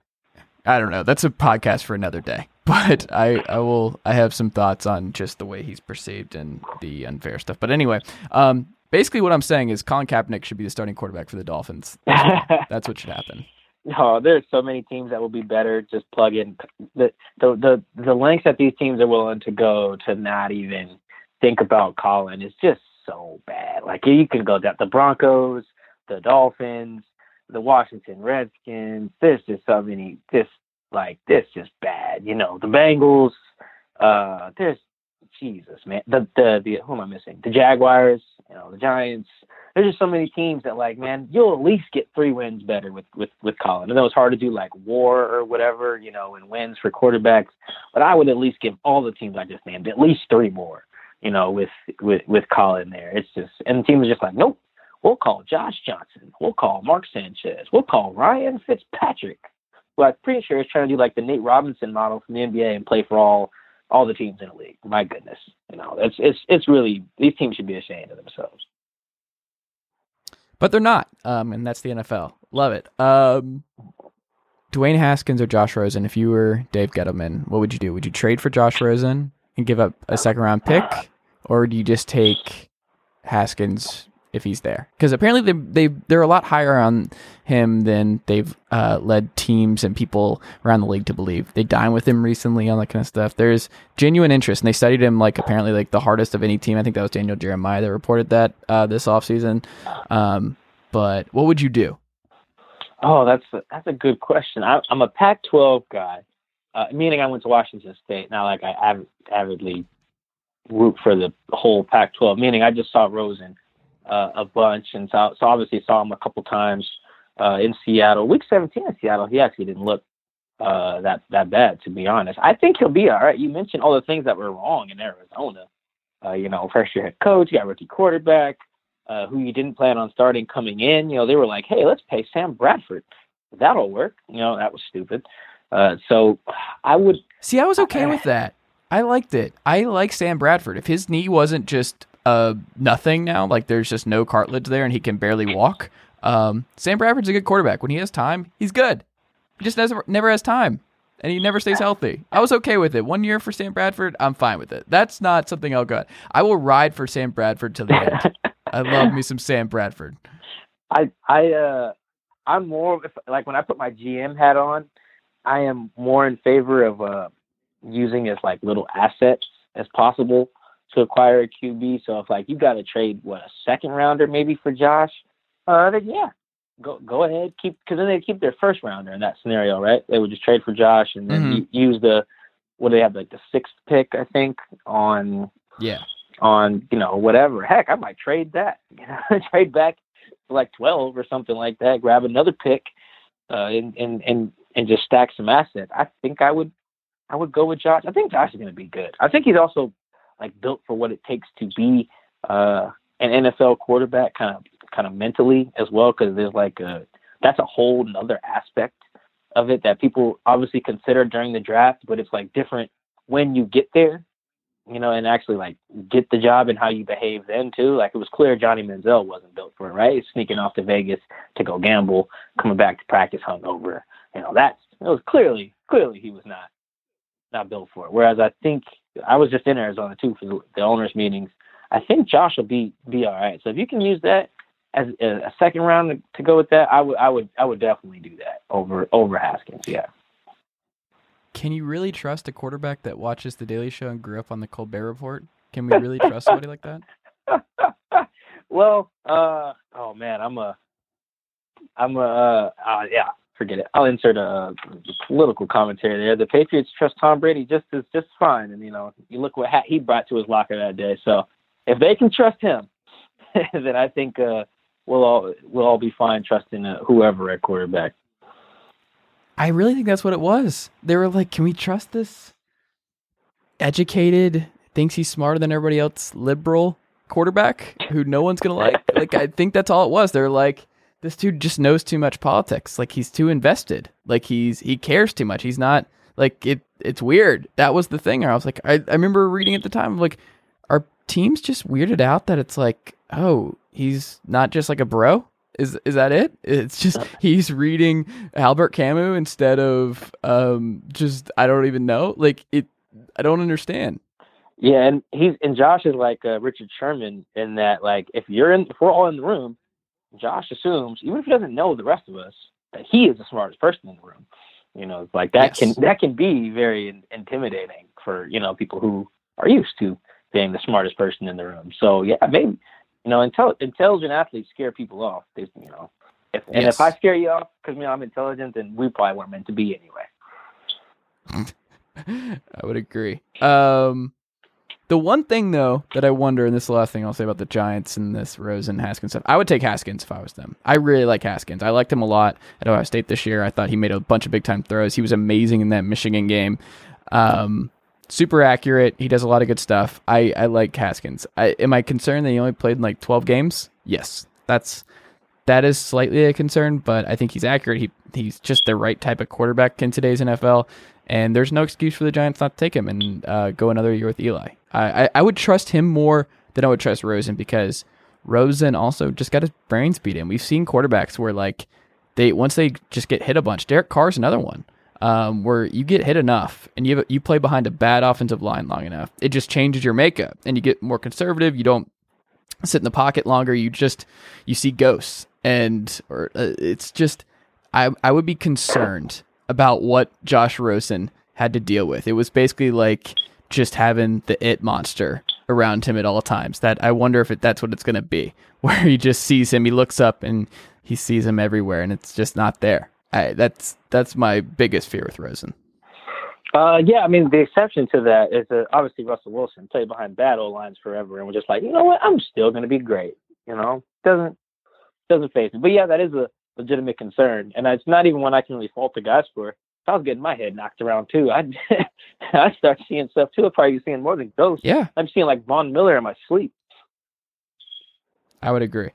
I don't know. That's a podcast for another day. (laughs) But I, I will. I have some thoughts on just the way he's perceived and the unfair stuff. But anyway, um, basically what I'm saying is Colin Kaepernick should be the starting quarterback for the Dolphins. That's what (laughs) should happen. Oh, there's so many teams that will be better. Just plug in the the the, the lengths that these teams are willing to go to not even think about Colin is just so bad. Like you can go down the Broncos, the Dolphins, the Washington Redskins. There's just so many. This like this just bad. You know the Bengals. Uh, there's Jesus man. The the the who am I missing? The Jaguars. You know the Giants there's just so many teams that like, man, you'll at least get three wins better with with with Colin. I know it's hard to do like WAR or whatever, you know, and wins for quarterbacks, but I would at least give all the teams I just named at least three more, you know, with with with Colin there. It's just and the team is just like, nope, we'll call Josh Johnson, we'll call Mark Sanchez, we'll call Ryan Fitzpatrick. Well, I'm pretty sure he's trying to do like the Nate Robinson model from the NBA and play for all all the teams in the league. My goodness, you know, it's it's it's really these teams should be ashamed of themselves but they're not. Um, and that's the NFL. Love it. Um, Dwayne Haskins or Josh Rosen, if you were Dave Gettleman, what would you do? Would you trade for Josh Rosen and give up a second round pick, or do you just take Haskins if he's there. Because apparently they they they're a lot higher on him than they've uh, led teams and people around the league to believe. They dined with him recently on that kind of stuff. There's genuine interest, and they studied him like apparently like the hardest of any team. I think that was Daniel Jeremiah that reported that uh, this offseason. Um, but what would you do? Oh, that's a, that's a good question. I, am a Pac-12 guy, uh, meaning I went to Washington State. Not like I av- avidly root for the whole Pac-12. Meaning I just saw Rosen uh, a bunch, and so, so obviously saw him a couple times uh, in Seattle. Week 17 in Seattle, he actually didn't look uh, that that bad, to be honest. I think he'll be all right. You mentioned all the things that were wrong in Arizona. Uh, you know, first year head coach, you got rookie quarterback, uh, who you didn't plan on starting coming in. You know, they were like, hey, let's pay Sam Bradford. That'll work. You know, that was stupid. Uh, so I would see. I was okay with that. I liked it. I like Sam Bradford. If his knee wasn't just uh, nothing now. Like there's just no cartilage there, and he can barely walk. Um, Sam Bradford's a good quarterback. When he has time, he's good. He just never never has time, and he never stays healthy. I was okay with it. One year for Sam Bradford, I'm fine with it. That's not something I'll go. I will ride for Sam Bradford to the end. (laughs) I love me some Sam Bradford. I I uh I'm more like when I put my GM hat on, I am more in favor of uh using as like little assets as possible to acquire a QB. So if like you got to trade what a second rounder maybe for Josh, uh, then yeah, go go ahead keep because then they keep their first rounder in that scenario, right? They would just trade for Josh and then Mhm. use the what do they have like the sixth pick I think on Yeah. on you know whatever. Heck, I might trade that. (laughs) You know, trade back for like twelve or something like that. Grab another pick, uh, and and and and just stack some assets. I think I would I would go with Josh. I think Josh is going to be good. I think he's also like built for what it takes to be uh, an NFL quarterback, kind of kind of mentally as well, because there's like a that's a whole nother aspect of it that people obviously consider during the draft, but it's like different when you get there you know, and actually like get the job and how you behave then too. Like it was clear Johnny Manziel wasn't built for it, right? Sneaking off to Vegas to go gamble, coming back to practice hungover. You know, that's it was clearly clearly he was not not built for it. Whereas I think I was just in Arizona too for the, the owners meetings. I think Josh will be be all right. So if you can use that as a, a second round to, to go with that, I would I would I would definitely do that over over Haskins. Yeah. Can you really trust a quarterback that watches The Daily Show and grew up on the Colbert Report? Can we really trust somebody like that? (laughs) well, uh, oh man, I'm a, I'm a, uh, uh, yeah, forget it. I'll insert a, a political commentary there. The Patriots trust Tom Brady just as just fine, and you know, you look what hat he brought to his locker that day. So if they can trust him, (laughs) then I think uh, we'll all we'll all be fine trusting uh, whoever at quarterback. I really think that's what it was. They were like, "Can we trust this educated, thinks he's smarter than everybody else, liberal quarterback who no one's gonna like?" Like, I think that's all it was. They're like, "This dude just knows too much politics. Like, he's too invested. Like, he's he cares too much. He's not like it. It's weird." That was the thing. I was like, I, I remember reading at the time, like, are teams just weirded out that it's like, oh, he's not just like a bro? Is is that it? It's just he's reading Albert Camus instead of um just I don't even know. Like it I don't understand. Yeah, and he's and Josh is like uh, Richard Sherman in that like if you're in if we're all in the room, Josh assumes even if he doesn't know the rest of us that he is the smartest person in the room. You know, like that Yes. can that can be very in, intimidating for you know people who are used to being the smartest person in the room. So yeah, maybe you know intel- intelligent athletes scare people off. They, you know, if, and Yes. if I scare you off because you know I'm intelligent, then we probably weren't meant to be anyway. (laughs) I would agree. Um the one thing though that I wonder, and this is the last thing I'll say about the Giants and this Rosen Haskins stuff, I would take Haskins if I was them. I really like Haskins. I liked him a lot at Ohio State this year. I thought he made a bunch of big time throws. He was amazing in that Michigan game. Um, super accurate. He does a lot of good stuff. I, I like Haskins. I, am I concerned that he only played in like 12 games? Yes, that's that is slightly a concern, but I think he's accurate. He he's just the right type of quarterback in today's NFL, and there's no excuse for the Giants not to take him and uh, go another year with Eli. I, I I would trust him more than I would trust Rosen because Rosen also just got his brains beat in. We've seen quarterbacks where like they once they just get hit a bunch. Derek Carr's another one. Um, where you get hit enough and you you play behind a bad offensive line long enough, it just changes your makeup and you get more conservative. You don't sit in the pocket longer. You just you see ghosts, and or uh, it's just I I would be concerned about what Josh Rosen had to deal with. It was basically like just having the it monster around him at all times. That I wonder if it, that's what it's going to be, (laughs) where he just sees him, he looks up and he sees him everywhere, and it's just not there. I, that's that's my biggest fear with Rosen. Uh, yeah, I mean the exception to that is uh, obviously Russell Wilson played behind bad lines forever, and was just like, you know what, I'm still going to be great. You know, doesn't doesn't face me. But yeah, that is a legitimate concern, and it's not even one I can really fault the guys for. If I was getting my head knocked around too, I'd (laughs) I'd start seeing stuff too. I'd probably be seeing more than ghosts. Yeah, I'm seeing like Von Miller in my sleep. I would agree.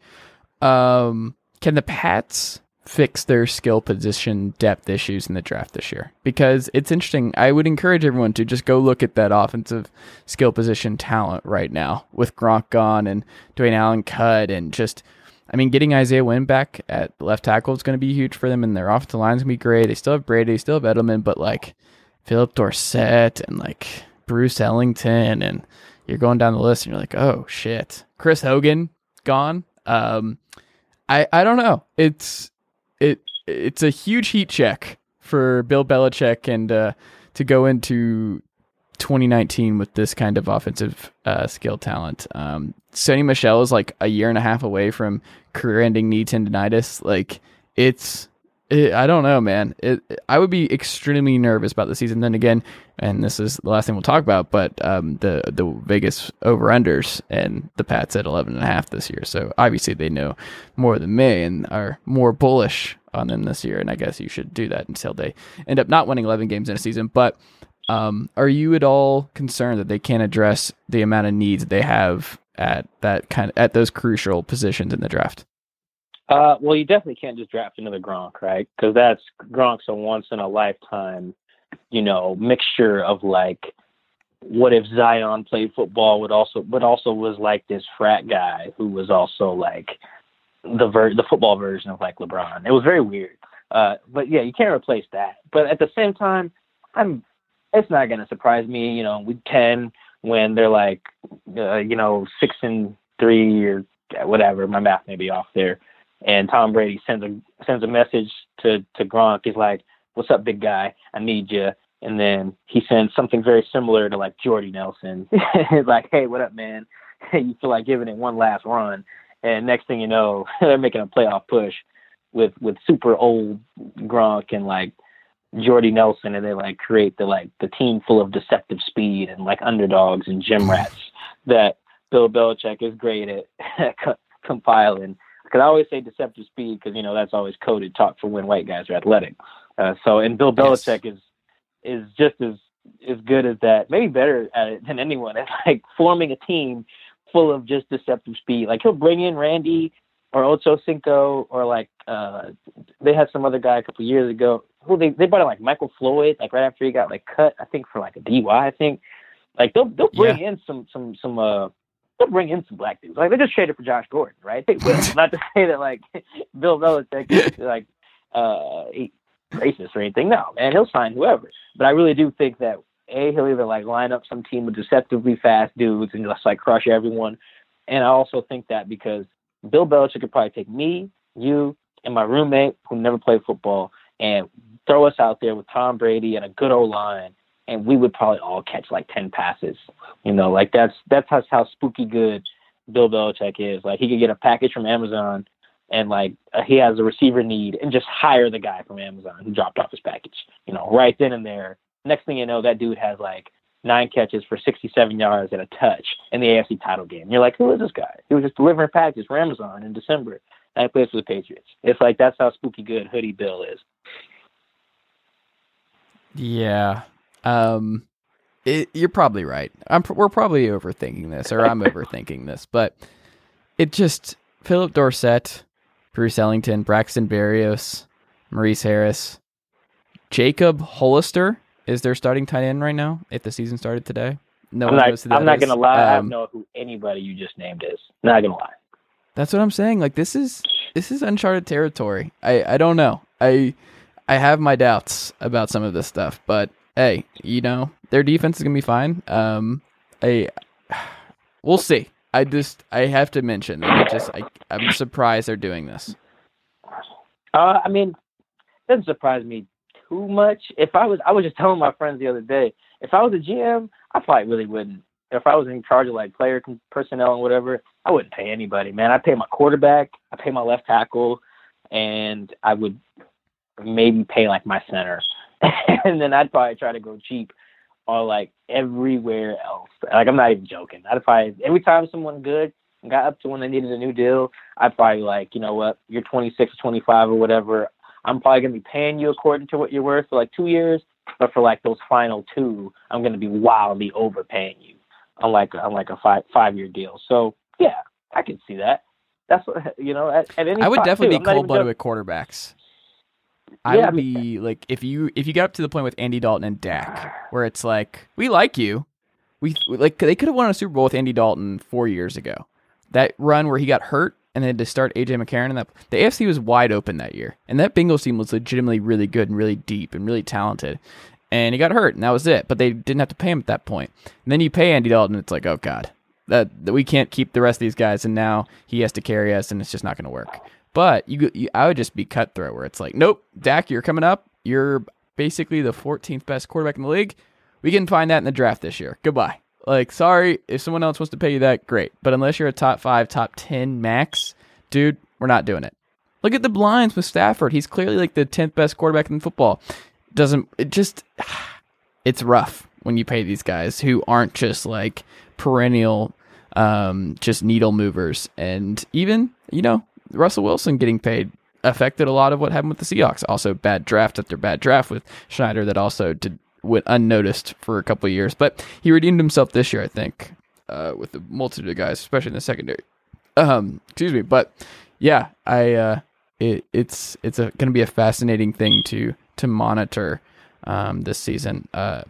Um, can the Pats fix their skill position depth issues in the draft this year? Because it's interesting. I would encourage everyone to just go look at that offensive skill position talent right now with Gronk gone and Dwayne Allen cut and just. I mean, getting Isaiah Wynn back at left tackle is going to be huge for them, and their offensive line is going to be great. They still have Brady, they still have Edelman, but like Philip Dorsett and like Bruce Ellington, and you're going down the list, and you're like, oh shit, Chris Hogan gone. Um, I I don't know. It's it it's a huge heat check for Bill Belichick and uh, to go into 2019 with this kind of offensive uh, skill talent. Um, Sony Michel is like a year and a half away from career-ending knee tendonitis. Like it's, it, I don't know, man. It, I would be extremely nervous about the season. Then again, and this is the last thing we'll talk about, but um, the the Vegas over/unders and the Pats at 11 and a half this year. So obviously they know more than me and are more bullish on them this year. And I guess you should do that until they end up not winning 11 games in a season, but. Um, are you at all concerned that they can't address the amount of needs they have at that kind of, at those crucial positions in the draft? Uh, well, you definitely can't just draft another Gronk, right? Because that's Gronk's a once in a lifetime, you know, mixture of like, what if Zion played football would also, but also was like this frat guy who was also like the ver- the football version of like LeBron. It was very weird. Uh, but yeah, you can't replace that. But at the same time, I'm it's not going to surprise me, you know, week 10 when they're like, uh, you know, six and three or whatever. My math may be off there. And Tom Brady sends a sends a message to to Gronk. He's like, "What's up, big guy? I need you." And then he sends something very similar to like Jordy Nelson. (laughs) He's like, "Hey, what up, man? (laughs) you feel like giving it one last run?" And next thing you know, (laughs) they're making a playoff push with with super old Gronk and like Jordy Nelson and they like create the like the team full of deceptive speed and like underdogs and gym rats that Bill Belichick is great at (laughs) compiling. Because I always say deceptive speed because you know that's always coded talk for when white guys are athletic. Uh, so and Bill Belichick yes. is is just as as good as that, maybe better at it than anyone. It's like forming a team full of just deceptive speed. Like he'll bring in Randy or Ocho Cinco or like uh they had some other guy a couple years ago who they they brought in like Michael Floyd like right after he got like cut I think for like a DUI I think. Like they'll they'll bring yeah. in some some some uh they'll bring in some black dudes. Like they just traded for Josh Gordon right? (laughs) They will not to say that like (laughs) Bill Belichick is (laughs) like uh he, racist or anything. No man he'll sign whoever. But I really do think that a he'll either like line up some team with deceptively fast dudes and just like crush everyone. And I also think that because Bill Belichick could probably take me, you, and my roommate who never played football and throw us out there with Tom Brady and a good old line, and we would probably all catch like ten passes. You know, like that's that's how, how spooky good Bill Belichick is. Like he could get a package from Amazon and like uh, he has a receiver need and just hire the guy from Amazon who dropped off his package. You know, right then and there. Next thing you know, that dude has like nine catches for 67 yards and a touch in the AFC title game. You're like, who is this guy? He was just delivering packages for Amazon in December. And he plays for the Patriots. It's like that's how spooky good Hoodie Bill is. Yeah. Um, it, you're probably right. I'm, we're probably overthinking this, or I'm overthinking this, but it just Philip Dorsett, Bruce Ellington, Braxton Berrios, Maurice Harris, Jacob Hollister is their starting tight end right now. If the season started today, no I'm one not, knows who that I'm not is. gonna lie. Um, I don't know who anybody you just named is. Not gonna lie. That's what I'm saying. Like this is this is uncharted territory. I I don't know. I I have my doubts about some of this stuff, but hey, you know their defense is gonna be fine. Um, I (sighs) we'll see. I just I have to mention that I just I, I'm surprised they're doing this. Uh, I mean, it doesn't surprise me too much. If I was, I was just telling my friends the other day, if I was a GM, I probably really wouldn't. If I was in charge of like player personnel and whatever, I wouldn't pay anybody, man. I pay my quarterback, I pay my left tackle, and I would maybe pay like my center, (laughs) and then I'd probably try to go cheap or like everywhere else. Like I'm not even joking. I'd probably every time someone good got up to when they needed a new deal, I'd probably like, you know what, you're 26 or 25 or whatever. I'm probably going to be paying you according to what you're worth for like two years, but for like those final two, I'm going to be wildly overpaying you on like on like a five five year deal. So yeah, I can see that. That's what you know. At, at any I would definitely too, be cold blooded with quarterbacks. I yeah, would be like if you if you get up to the point with Andy Dalton and Dak, where it's like we like you, we like they could have won a Super Bowl with Andy Dalton four years ago. That run where he got hurt and then to start AJ McCarron and that the AFC was wide open that year. And that Bengals team was legitimately really good and really deep and really talented. And he got hurt and that was it. But they didn't have to pay him at that point. And then you pay Andy Dalton, it's like, oh God. That, that we can't keep the rest of these guys and now he has to carry us and it's just not going to work. But you, you, I would just be cutthroat where it's like, nope, Dak, you're coming up. You're basically the 14th best quarterback in the league. We can find that in the draft this year. Goodbye. Like, sorry, if someone else wants to pay you that, great. But unless you're a top five, top 10 max, dude, we're not doing it. Look at the blinds with Stafford. He's clearly like the 10th best quarterback in football. Doesn't, it just, (sighs) it's rough when you pay these guys who aren't just like perennial, um, just needle movers. And even, you know, Russell Wilson getting paid affected a lot of what happened with the Seahawks. Also, bad draft after bad draft with Schneider that also did went unnoticed for a couple of years, but he redeemed himself this year, I think, uh, with a multitude of guys, especially in the secondary. Um, excuse me, but yeah, I uh, it, it's it's going to be a fascinating thing to to monitor um, this season. Uh,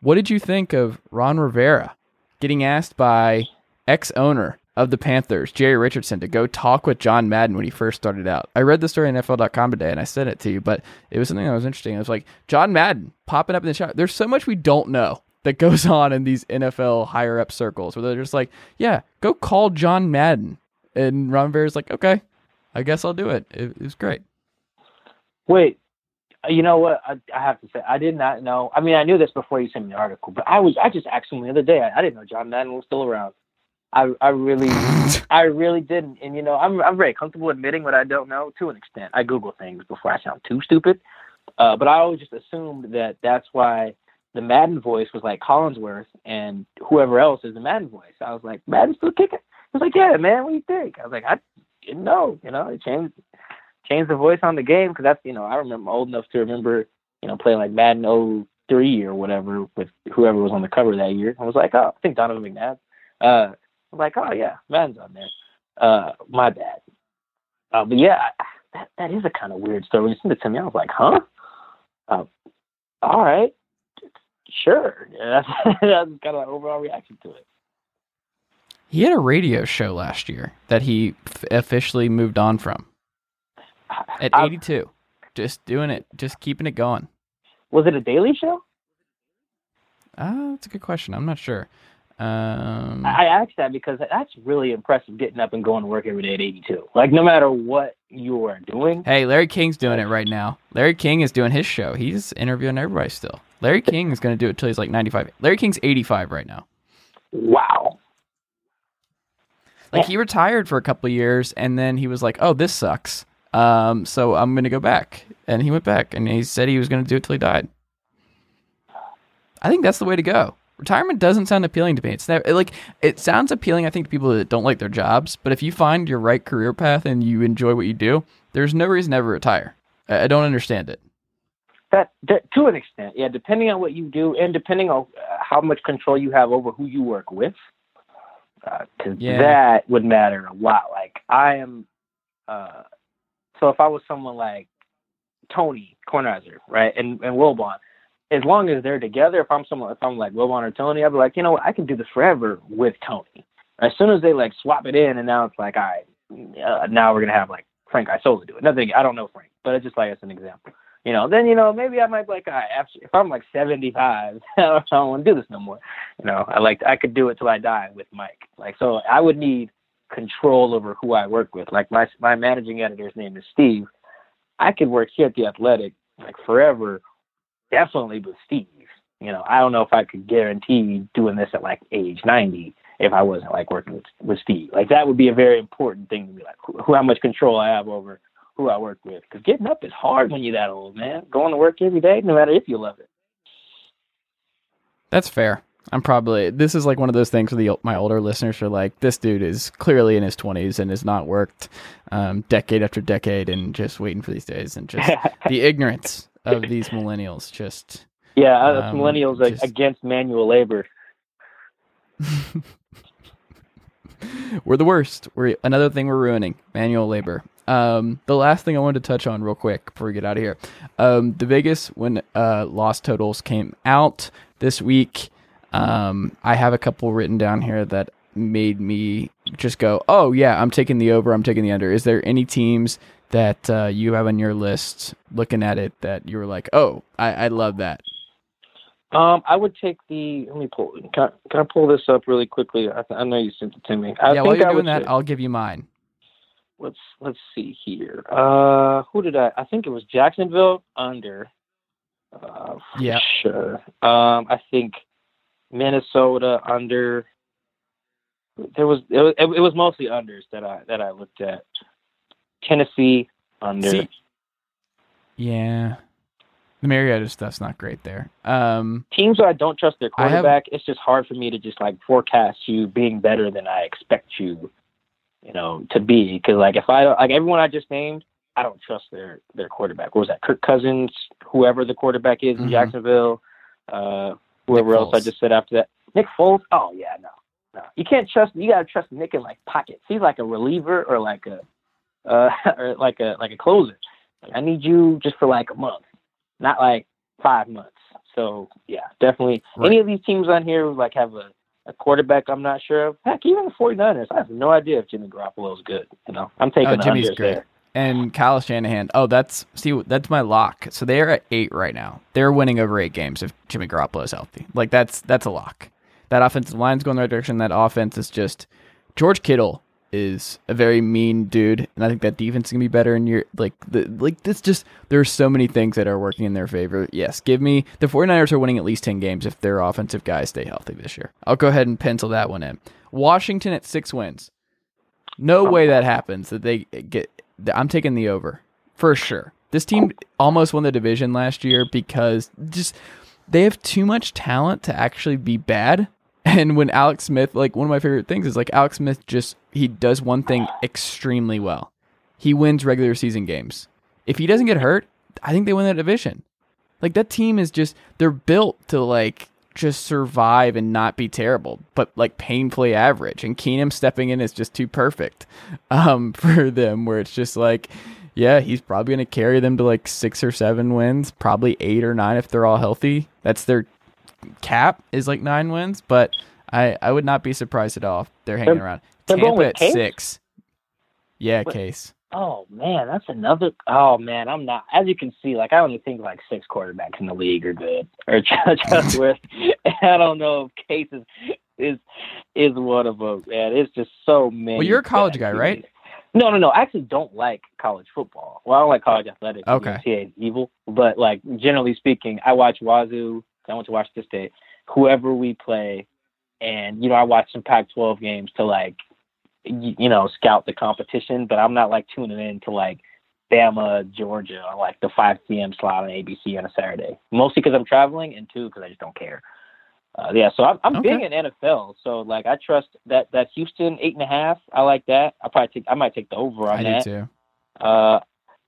what did you think of Ron Rivera getting asked by ex owner of the Panthers, Jerry Richardson, to go talk with John Madden when he first started out. I read the story on NFL.com today and I sent it to you, but it was something that was interesting. It was like John Madden popping up in the chat. There's so much we don't know that goes (laughs) on in these NFL higher up circles where they're just like, yeah, go call John Madden. And Ron Rivera's like, okay, I guess I'll do it. It, it was great. Wait, you know what? I, I, have to say, I did not know. I mean, I knew this before you sent me the article, but I was I just asked him the other day. I, I didn't know John Madden was still around. I I really (laughs) I really didn't. And you know, I'm I'm very comfortable admitting what I don't know to an extent. I Google things before I sound too stupid. Uh, but I always just assumed that that's why the Madden voice was like Collinsworth and whoever else is the Madden voice. I was like, Madden's still kicking. I was like, yeah, man, what do you think? I was like, I didn't know. You know, it changed changed the voice on the game because that's you know I remember old enough to remember you know playing like Madden 03 or whatever with whoever was on the cover that year. I was like, oh, I think Donovan McNabb. Uh, I'm like, oh yeah, man's on there. Uh, my bad. Uh, but yeah, that that is a kind of weird story. When you sent it to me, I was like, huh? Uh, all right, sure. Yeah, (laughs) that's that's kind of my overall reaction to it. He had a radio show last year that he f- officially moved on from at 82. just doing it, just keeping it going. Was it a daily show? Uh, that's a good question. I'm not sure. Um, I asked that because that's really impressive getting up and going to work every day at 82. Like, no matter what you are doing. Hey, Larry King's doing it right now. Larry King is doing his show. He's interviewing everybody still. Larry King is going to do it till he's like 95. Larry King's 85 right now. Wow. Like, he retired for a couple years and then he was like, oh, this sucks. Um, so I'm going to go back. And he went back and he said he was going to do it till he died. I think that's the way to go retirement doesn't sound appealing to me. It's never, like it sounds appealing. I think to people that don't like their jobs, but if you find your right career path and you enjoy what you do, there's no reason to ever retire. I, I don't understand it. That, that, to an extent, yeah. Depending on what you do and depending on uh, how much control you have over who you work with, because uh, yeah. that would matter a lot. Like I am, uh, so if I was someone like Tony Kornheiser, right, and and Wilbon, as long as they're together, if I'm someone, if I'm like Wilbon or Tony, I'd be like, you know what, I can do this forever with Tony. As soon as they like swap it in, and now it's like, all right, uh, now we're gonna have like Frank Isola do it. Nothing, I don't know Frank, but it's just like as an example. You know, then you know maybe I might like, all right, if I'm like 75, (laughs) I don't want to do this no more. You know, I like I could do it till I die with Mike. Like so, I would need control over who I work with. Like my my managing editor's name is Steve. I could work here at the Athletic like forever definitely with Steve. You know, I don't know if I could guarantee doing this at like age 90 if I wasn't like working with, with Steve. Like that would be a very important thing to be like who, how much control I have over who I work with. Because getting up is hard when you're that old, man. Going to work every day, no matter if you love it. That's fair. I'm probably this is like one of those things where the my older listeners are like, this dude is clearly in his 20s and has not worked um, decade after decade and just waiting for these days and just (laughs) the ignorance of these millennials. Just yeah, uh, um, millennials just... against manual labor. (laughs) we're the worst. We're another thing we're ruining manual labor. Um, the last thing I wanted to touch on real quick before we get out of here, um, the Vegas when uh, loss totals came out this week. Um, I have a couple written down here that made me just go, "Oh yeah, I'm taking the over. I'm taking the under." Is there any teams that uh, you have on your list looking at it that you were like, oh, I, I love that? Um, I would take the. Let me pull. Can I, can I pull this up really quickly? I, I know you sent it to me. I yeah, while you're doing that, say, I'll give you mine. Let's let's see here. Uh, who did I? I think it was Jacksonville under. Uh, Yeah. sure. Um, I think Minnesota under. There was it, was it was mostly unders that I that I looked at. Tennessee under. See- Yeah. The Mariota stuff's not great there. Um, Teams where I don't trust their I have- quarterback, it's just hard for me to just like forecast you being better than I expect you, you know, to be. Because like if I like everyone I just named, I don't trust their their quarterback. What was that? Kirk Cousins, whoever the quarterback is in Mhm. Jacksonville, uh, whoever else I just said after that. Nick Foles. Oh yeah, no, no. You can't trust. You gotta trust Nick in like pockets. He's like a reliever or like a, uh, (laughs) or like a like a closer. Like, I need you just for like a month, not like five months. So yeah, definitely. Right. Any of these teams on here like have a, a quarterback I'm not sure of. Heck, even the 49ers. I have no idea if Jimmy Garoppolo is good. You know, I'm taking Oh, Jimmy's great. there. and Kyle Shanahan. Oh, that's see, that's my lock. So they are at eight right now. They're winning over eight games if Jimmy Garoppolo is healthy. Like that's that's a lock. That offensive line's going the right direction. That offense is just George Kittle is a very mean dude, and I think that defense is gonna be better. And you're like the like this just there's so many things that are working in their favor. Yes, give me the 49ers are winning at least ten games if their offensive guys stay healthy this year. I'll go ahead and pencil that one in. Washington at six wins. No way that happens. That they get. I'm taking the over for sure. This team almost won the division last year because just they have too much talent to actually be bad. And when Alex Smith, like one of my favorite things is like Alex Smith just he does one thing extremely well. He wins regular season games. If he doesn't get hurt, I think they win that division. Like that team is just they're built to like just survive and not be terrible, but like painfully average. And Keenum stepping in is just too perfect um, (laughs) for them, where it's just like, yeah, he's probably going to carry them to like six or seven wins, probably eight or nine if they're all healthy. That's their cap is like nine wins, but I I would not be surprised at all if they're hanging They're- around. they're going Tampa with at Case? six. Yeah, What- case. Oh man, that's another. Oh man, I'm not. As you can see, like I only think like six quarterbacks in the league are good or (laughs) trustworthy. (laughs) I don't know if Case is is, is one of them. Man, it's just so many. Well, you're a college guy, right? No, no, no. I actually don't like college football. Well, I don't like college athletics. Okay. UCA is evil. But like generally speaking, I watch Wazoo. I went to Washington State. Whoever we play, and you know, I watch some Pac-12 games to like y- you know, scout the competition, but I'm not like tuning in to like Bama, Georgia on like the 5 p.m. slot on ABC on a Saturday. Mostly because I'm traveling, and two because I just don't care. Uh, yeah, so I'm, I'm Okay. big in NFL. So like I trust that that Houston eight and a half. I like that. I probably take I might take the over on I that. do too. Uh,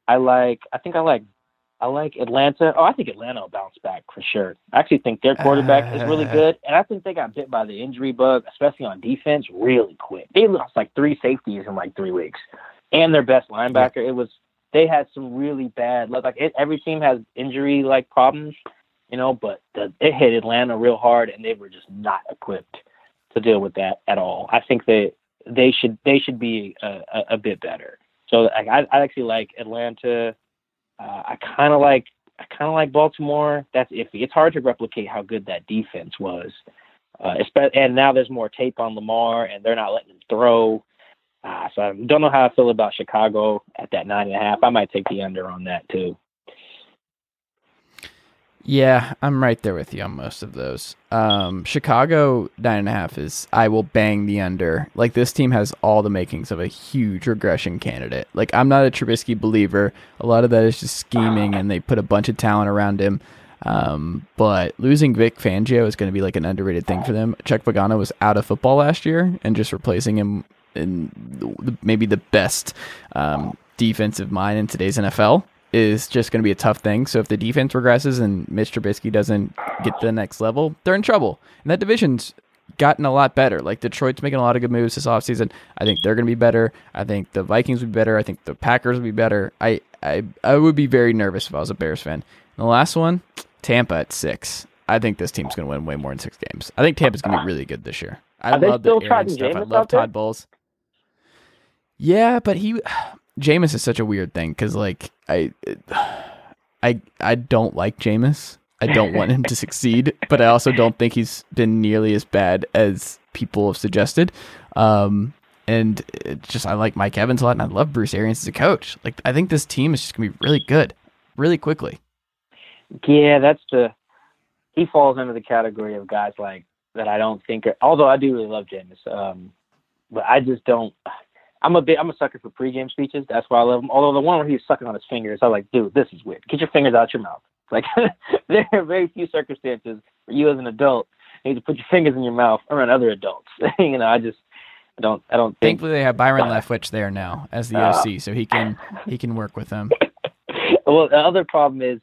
I like. I think I like. I like Atlanta. Oh, I think Atlanta will bounce back for sure. I actually think their quarterback is really Uh. good, and I think they got bit by the injury bug, especially on defense, really quick. They lost like three safeties in like three weeks, and their best linebacker. It was. They had some really bad. Like it, every team has injury like problems, you know. But the, it hit Atlanta real hard, and they were just not equipped to deal with that at all. I think they they should they should be a, a, a bit better. So I I actually like Atlanta. Uh, I kind of like I kind of like Baltimore. That's iffy. It's hard to replicate how good that defense was. Uh, and now there's more tape on Lamar, and they're not letting him throw. Uh, so I don't know how I feel about Chicago at that nine and a half. I might take the under on that too. Yeah, I'm right there with you on most of those. Um, Chicago nine and a half is I will bang the under. Like this team has all the makings of a huge regression candidate. Like I'm not a Trubisky believer. A lot of that is just scheming, and they put a bunch of talent around him. Um, but losing Vic Fangio is going to be like an underrated thing for them. Chuck Pagano was out of football last year, and just replacing him in maybe the best um, defensive mind in today's NFL is just going to be a tough thing. So if the defense regresses and Mitch Trubisky doesn't get to the next level, they're in trouble. And that division's gotten a lot better. Like Detroit's making a lot of good moves this offseason. I think they're going to be better. I think the Vikings would be better. I think the Packers would be better. I I, I would be very nervous if I was a Bears fan. And the last one, Tampa at six. I think this team's going to win way more than six games. I think Tampa's going to be really good this year. I Are love the Aaron stuff. I love? Todd Bowles. Yeah, but he Jameis is such a weird thing because like I I I don't like Jameis. I don't want him to (laughs) succeed, but I also don't think he's been nearly as bad as people have suggested. Um, and just I like Mike Evans a lot, and I love Bruce Arians as a coach. Like I think this team is just gonna be really good, really quickly. yeah, that's the he falls under the category of guys like that I don't think are although I do really love Jameis. Um but I just don't I'm a bit I'm a sucker for pregame speeches. That's why I love them. Although the one where he's sucking on his fingers, I was like, dude, this is weird. Get your fingers out your mouth. (laughs) Like (laughs) there are very few circumstances where you as an adult need to put your fingers in your mouth around other adults. (laughs) you know, I just I don't I don't think Thankfully, they have Byron Leftwich there now as the OC, so he can he can work with them. well, the other problem is,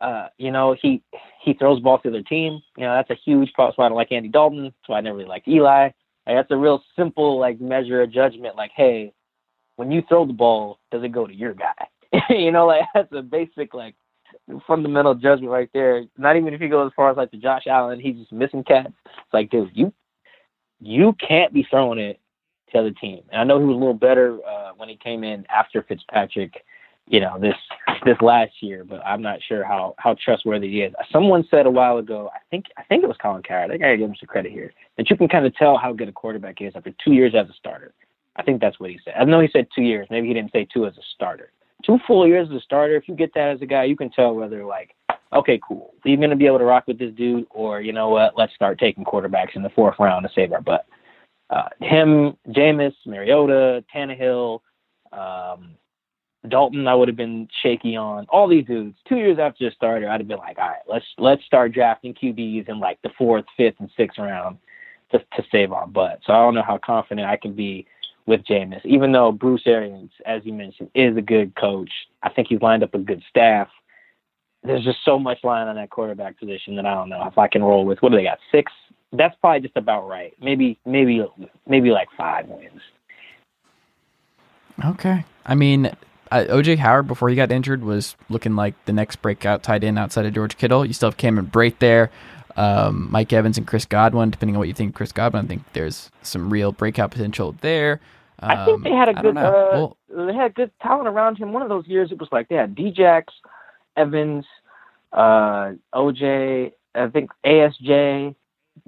uh, you know, he he throws balls to the team. You know, that's a huge problem. That's why I don't like Andy Dalton. That's why I never really liked Eli. That's a real simple like measure of judgment. Like, hey, when you throw the ball, does it go to your guy? (laughs) you know, like that's a basic like fundamental judgment right there. Not even if you go as far as like the Josh Allen, he's just missing cats. It's like, dude, you you can't be throwing it to the team. And I know he was a little better uh, when he came in after Fitzpatrick you know this this last year, but I'm not sure how how trustworthy he is. Someone said a while ago, I think I think it was Colin Cowherd. I gotta give him some credit here that you can kind of tell how good a quarterback is after two years as a starter. I think that's what he said. I know he said two years. Maybe he didn't say two as a starter. Two full years as a starter. If you get that as a guy, you can tell whether like, okay, cool, you're gonna be able to rock with this dude, or you know what, let's start taking quarterbacks in the fourth round to save our butt. Uh, him, Jameis, Mariota, Tannehill. Um, Dalton, I would have been shaky on. All these dudes, two years after the starter, I'd have been like, all right, let's let's start drafting QBs in like the fourth, fifth, and sixth round to to save our butt. So I don't know how confident I can be with Jameis, even though Bruce Arians, as you mentioned, is a good coach. I think he's lined up a good staff. There's just so much line on that quarterback position that I don't know if I can roll with. What do they got? Six? That's probably just about right. Maybe, maybe, maybe like five wins. Okay. I mean, uh, OJ Howard before he got injured was looking like the next breakout tight end outside of George Kittle. You still have Cameron Brate there, um, Mike Evans and Chris Godwin. Depending on what you think, Chris Godwin, I think there's some real breakout potential there. Um, I think they had a good uh, Well, they had good talent around him. One of those years it was like they had Djax, Evans, uh, OJ, I think ASJ,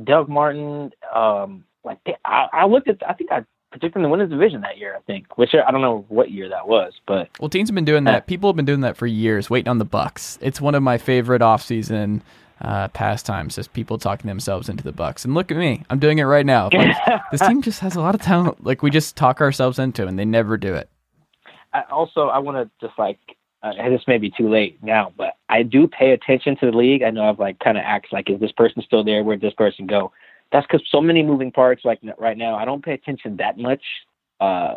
Doug Martin. Um, like they, I, I looked at, I think I predicted in the the division that year. I think, which I don't know what year that was, but Well, teams have been doing that. People have been doing that for years, waiting on the Bucs. It's one of my favorite offseason uh, pastimes, just people talking themselves into the Bucs. And look at me, I'm doing it right now. Like, (laughs) this team just has a lot of talent. Like we just talk ourselves into, and they never do it. I also I want to just like uh, this may be too late now, but I do pay attention to the league. I know I've like kind of asked like, is this person still there? Where'd this person go? That's because so many moving parts. Like right now, I don't pay attention that much, uh,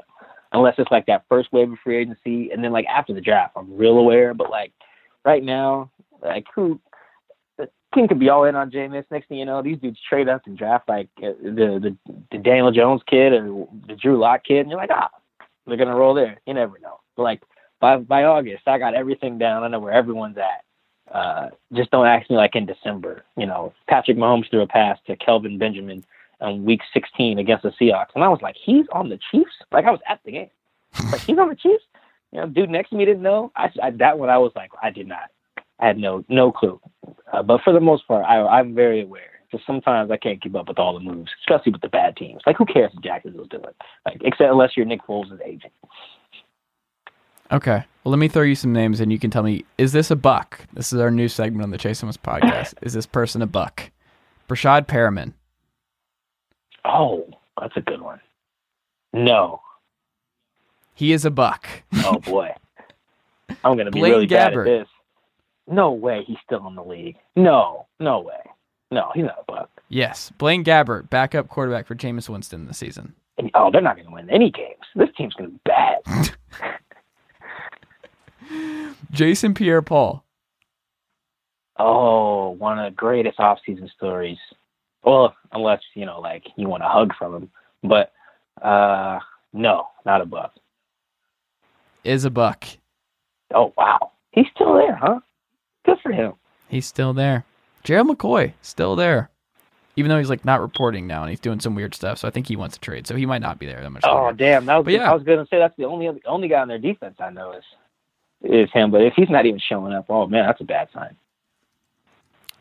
unless it's like that first wave of free agency, and then like after the draft, I'm real aware. But like right now, like who the team could be all in on Jameis. Next thing you know, these dudes trade up and draft like uh, the the, the Daniel Jones kid or the Drew Lock kid, and you're like, ah, they're gonna roll there. You never know. But like by by August, I got everything down. I know where everyone's at. Uh, just don't ask me like in December. You know, Patrick Mahomes threw a pass to Kelvin Benjamin on Week 16 against the Seahawks, and I was like, he's on the Chiefs. Like I was at the game, like he's on the Chiefs. You know, dude next to me didn't know. I, I that one I was like, I did not. I had no no clue. Uh, but for the most part, I, I'm very aware. Just sometimes I can't keep up with all the moves, especially with the bad teams. Like who cares what Jacksonville's doing? Like except unless you're Nick Foles' agent. Okay. Well, let me throw you some names, and you can tell me: is this a buck? This is our new segment on the Chase Thomas podcast. (coughs) is this person a buck? Breshad Perriman. Oh, that's a good one. No. He is a buck. Oh boy. (laughs) I'm gonna be Blaine really bad at this. No way he's still in the league. No, no way. No, he's not a buck. Yes, Blaine Gabbert, backup quarterback for Jameis Winston this season. And- oh, they're not gonna win any games. This team's gonna be bad. (laughs) Jason Pierre-Paul. oh, one of the greatest offseason stories. Well, unless, you know, like you want a hug from him. But uh no, not a buck. is a buck. Oh wow. He's still there, huh? Good for him. He's still there. Gerald McCoy still there, even though he's like not reporting now and he's doing some weird stuff. So I think he wants to trade. So he might not be there that much. Oh longer. damn! That was yeah. I was gonna say that's the only only guy on their defense I know is is him. But if he's not even showing up, oh man, that's a bad sign.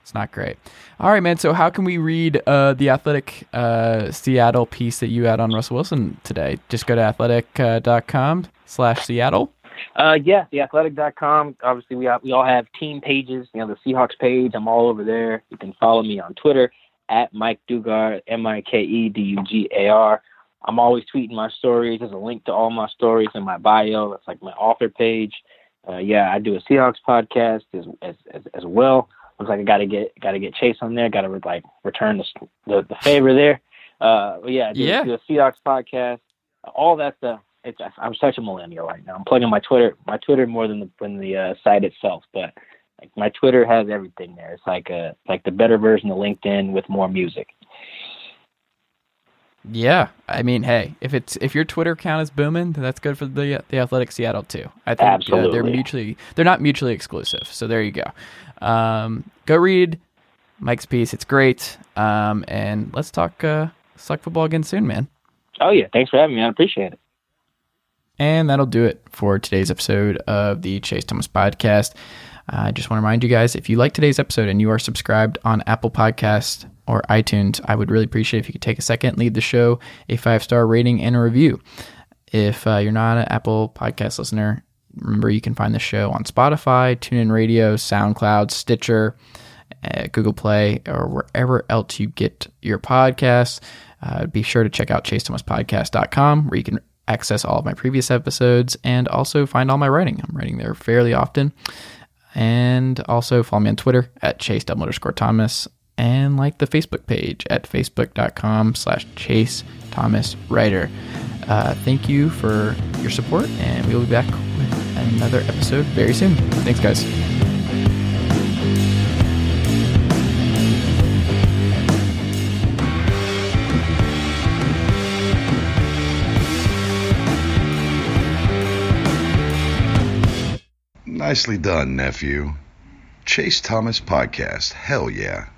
It's not great. All right, man. So how can we read uh, the Athletic uh, Seattle piece that you had on Russell Wilson today? Just go to athletic.com slash Seattle. Uh, yeah, theathletic.com. Obviously, we have, we all have team pages. You know, the Seahawks page. I'm all over there. You can follow me on Twitter at Mike Dugar, M I K E D U G A R. I'm always tweeting my stories. There's a link to all my stories in my bio. That's like my author page. Uh, yeah, I do a Seahawks podcast as as as, as well. Looks like I got to get got to get Chase on there. Got to like return the, the the favor there. Uh, but yeah, do, yeah. do a Seahawks podcast. All that stuff. It's I'm such a millennial right now. I'm plugging my Twitter my Twitter more than the than the uh, site itself, but like my Twitter has everything there. It's like a like the better version of LinkedIn with more music. Yeah, I mean, hey, if it's if your Twitter account is booming, then that's good for the the Athletic Seattle too. I think Absolutely. Uh, they're mutually they're not mutually exclusive. So there you go. Um, go read Mike's piece; it's great. Um, and let's talk uh, let's talk football again soon, man. Oh yeah, thanks for having me. I appreciate it. And that'll do it for today's episode of the Chase Thomas Podcast. I just want to remind you guys if you like today's episode and you are subscribed on Apple Podcast or iTunes, I would really appreciate if you could take a second, leave the show a five star rating and a review. If uh, you're not an Apple Podcast listener, remember you can find the show on Spotify, TuneIn Radio, SoundCloud, Stitcher, uh, Google Play, or wherever else you get your podcasts. Uh, be sure to check out chasethomaspodcast.com where you can access all of my previous episodes and also find all my writing. I'm writing there fairly often. And also follow me on Twitter at chase underscore Thomas and like the Facebook page at facebook.com slash chase Thomas writer. Uh, thank you for your support, and we will be back with another episode very soon. Thanks, guys. Nicely done, nephew. Chase Thomas Podcast. Hell yeah.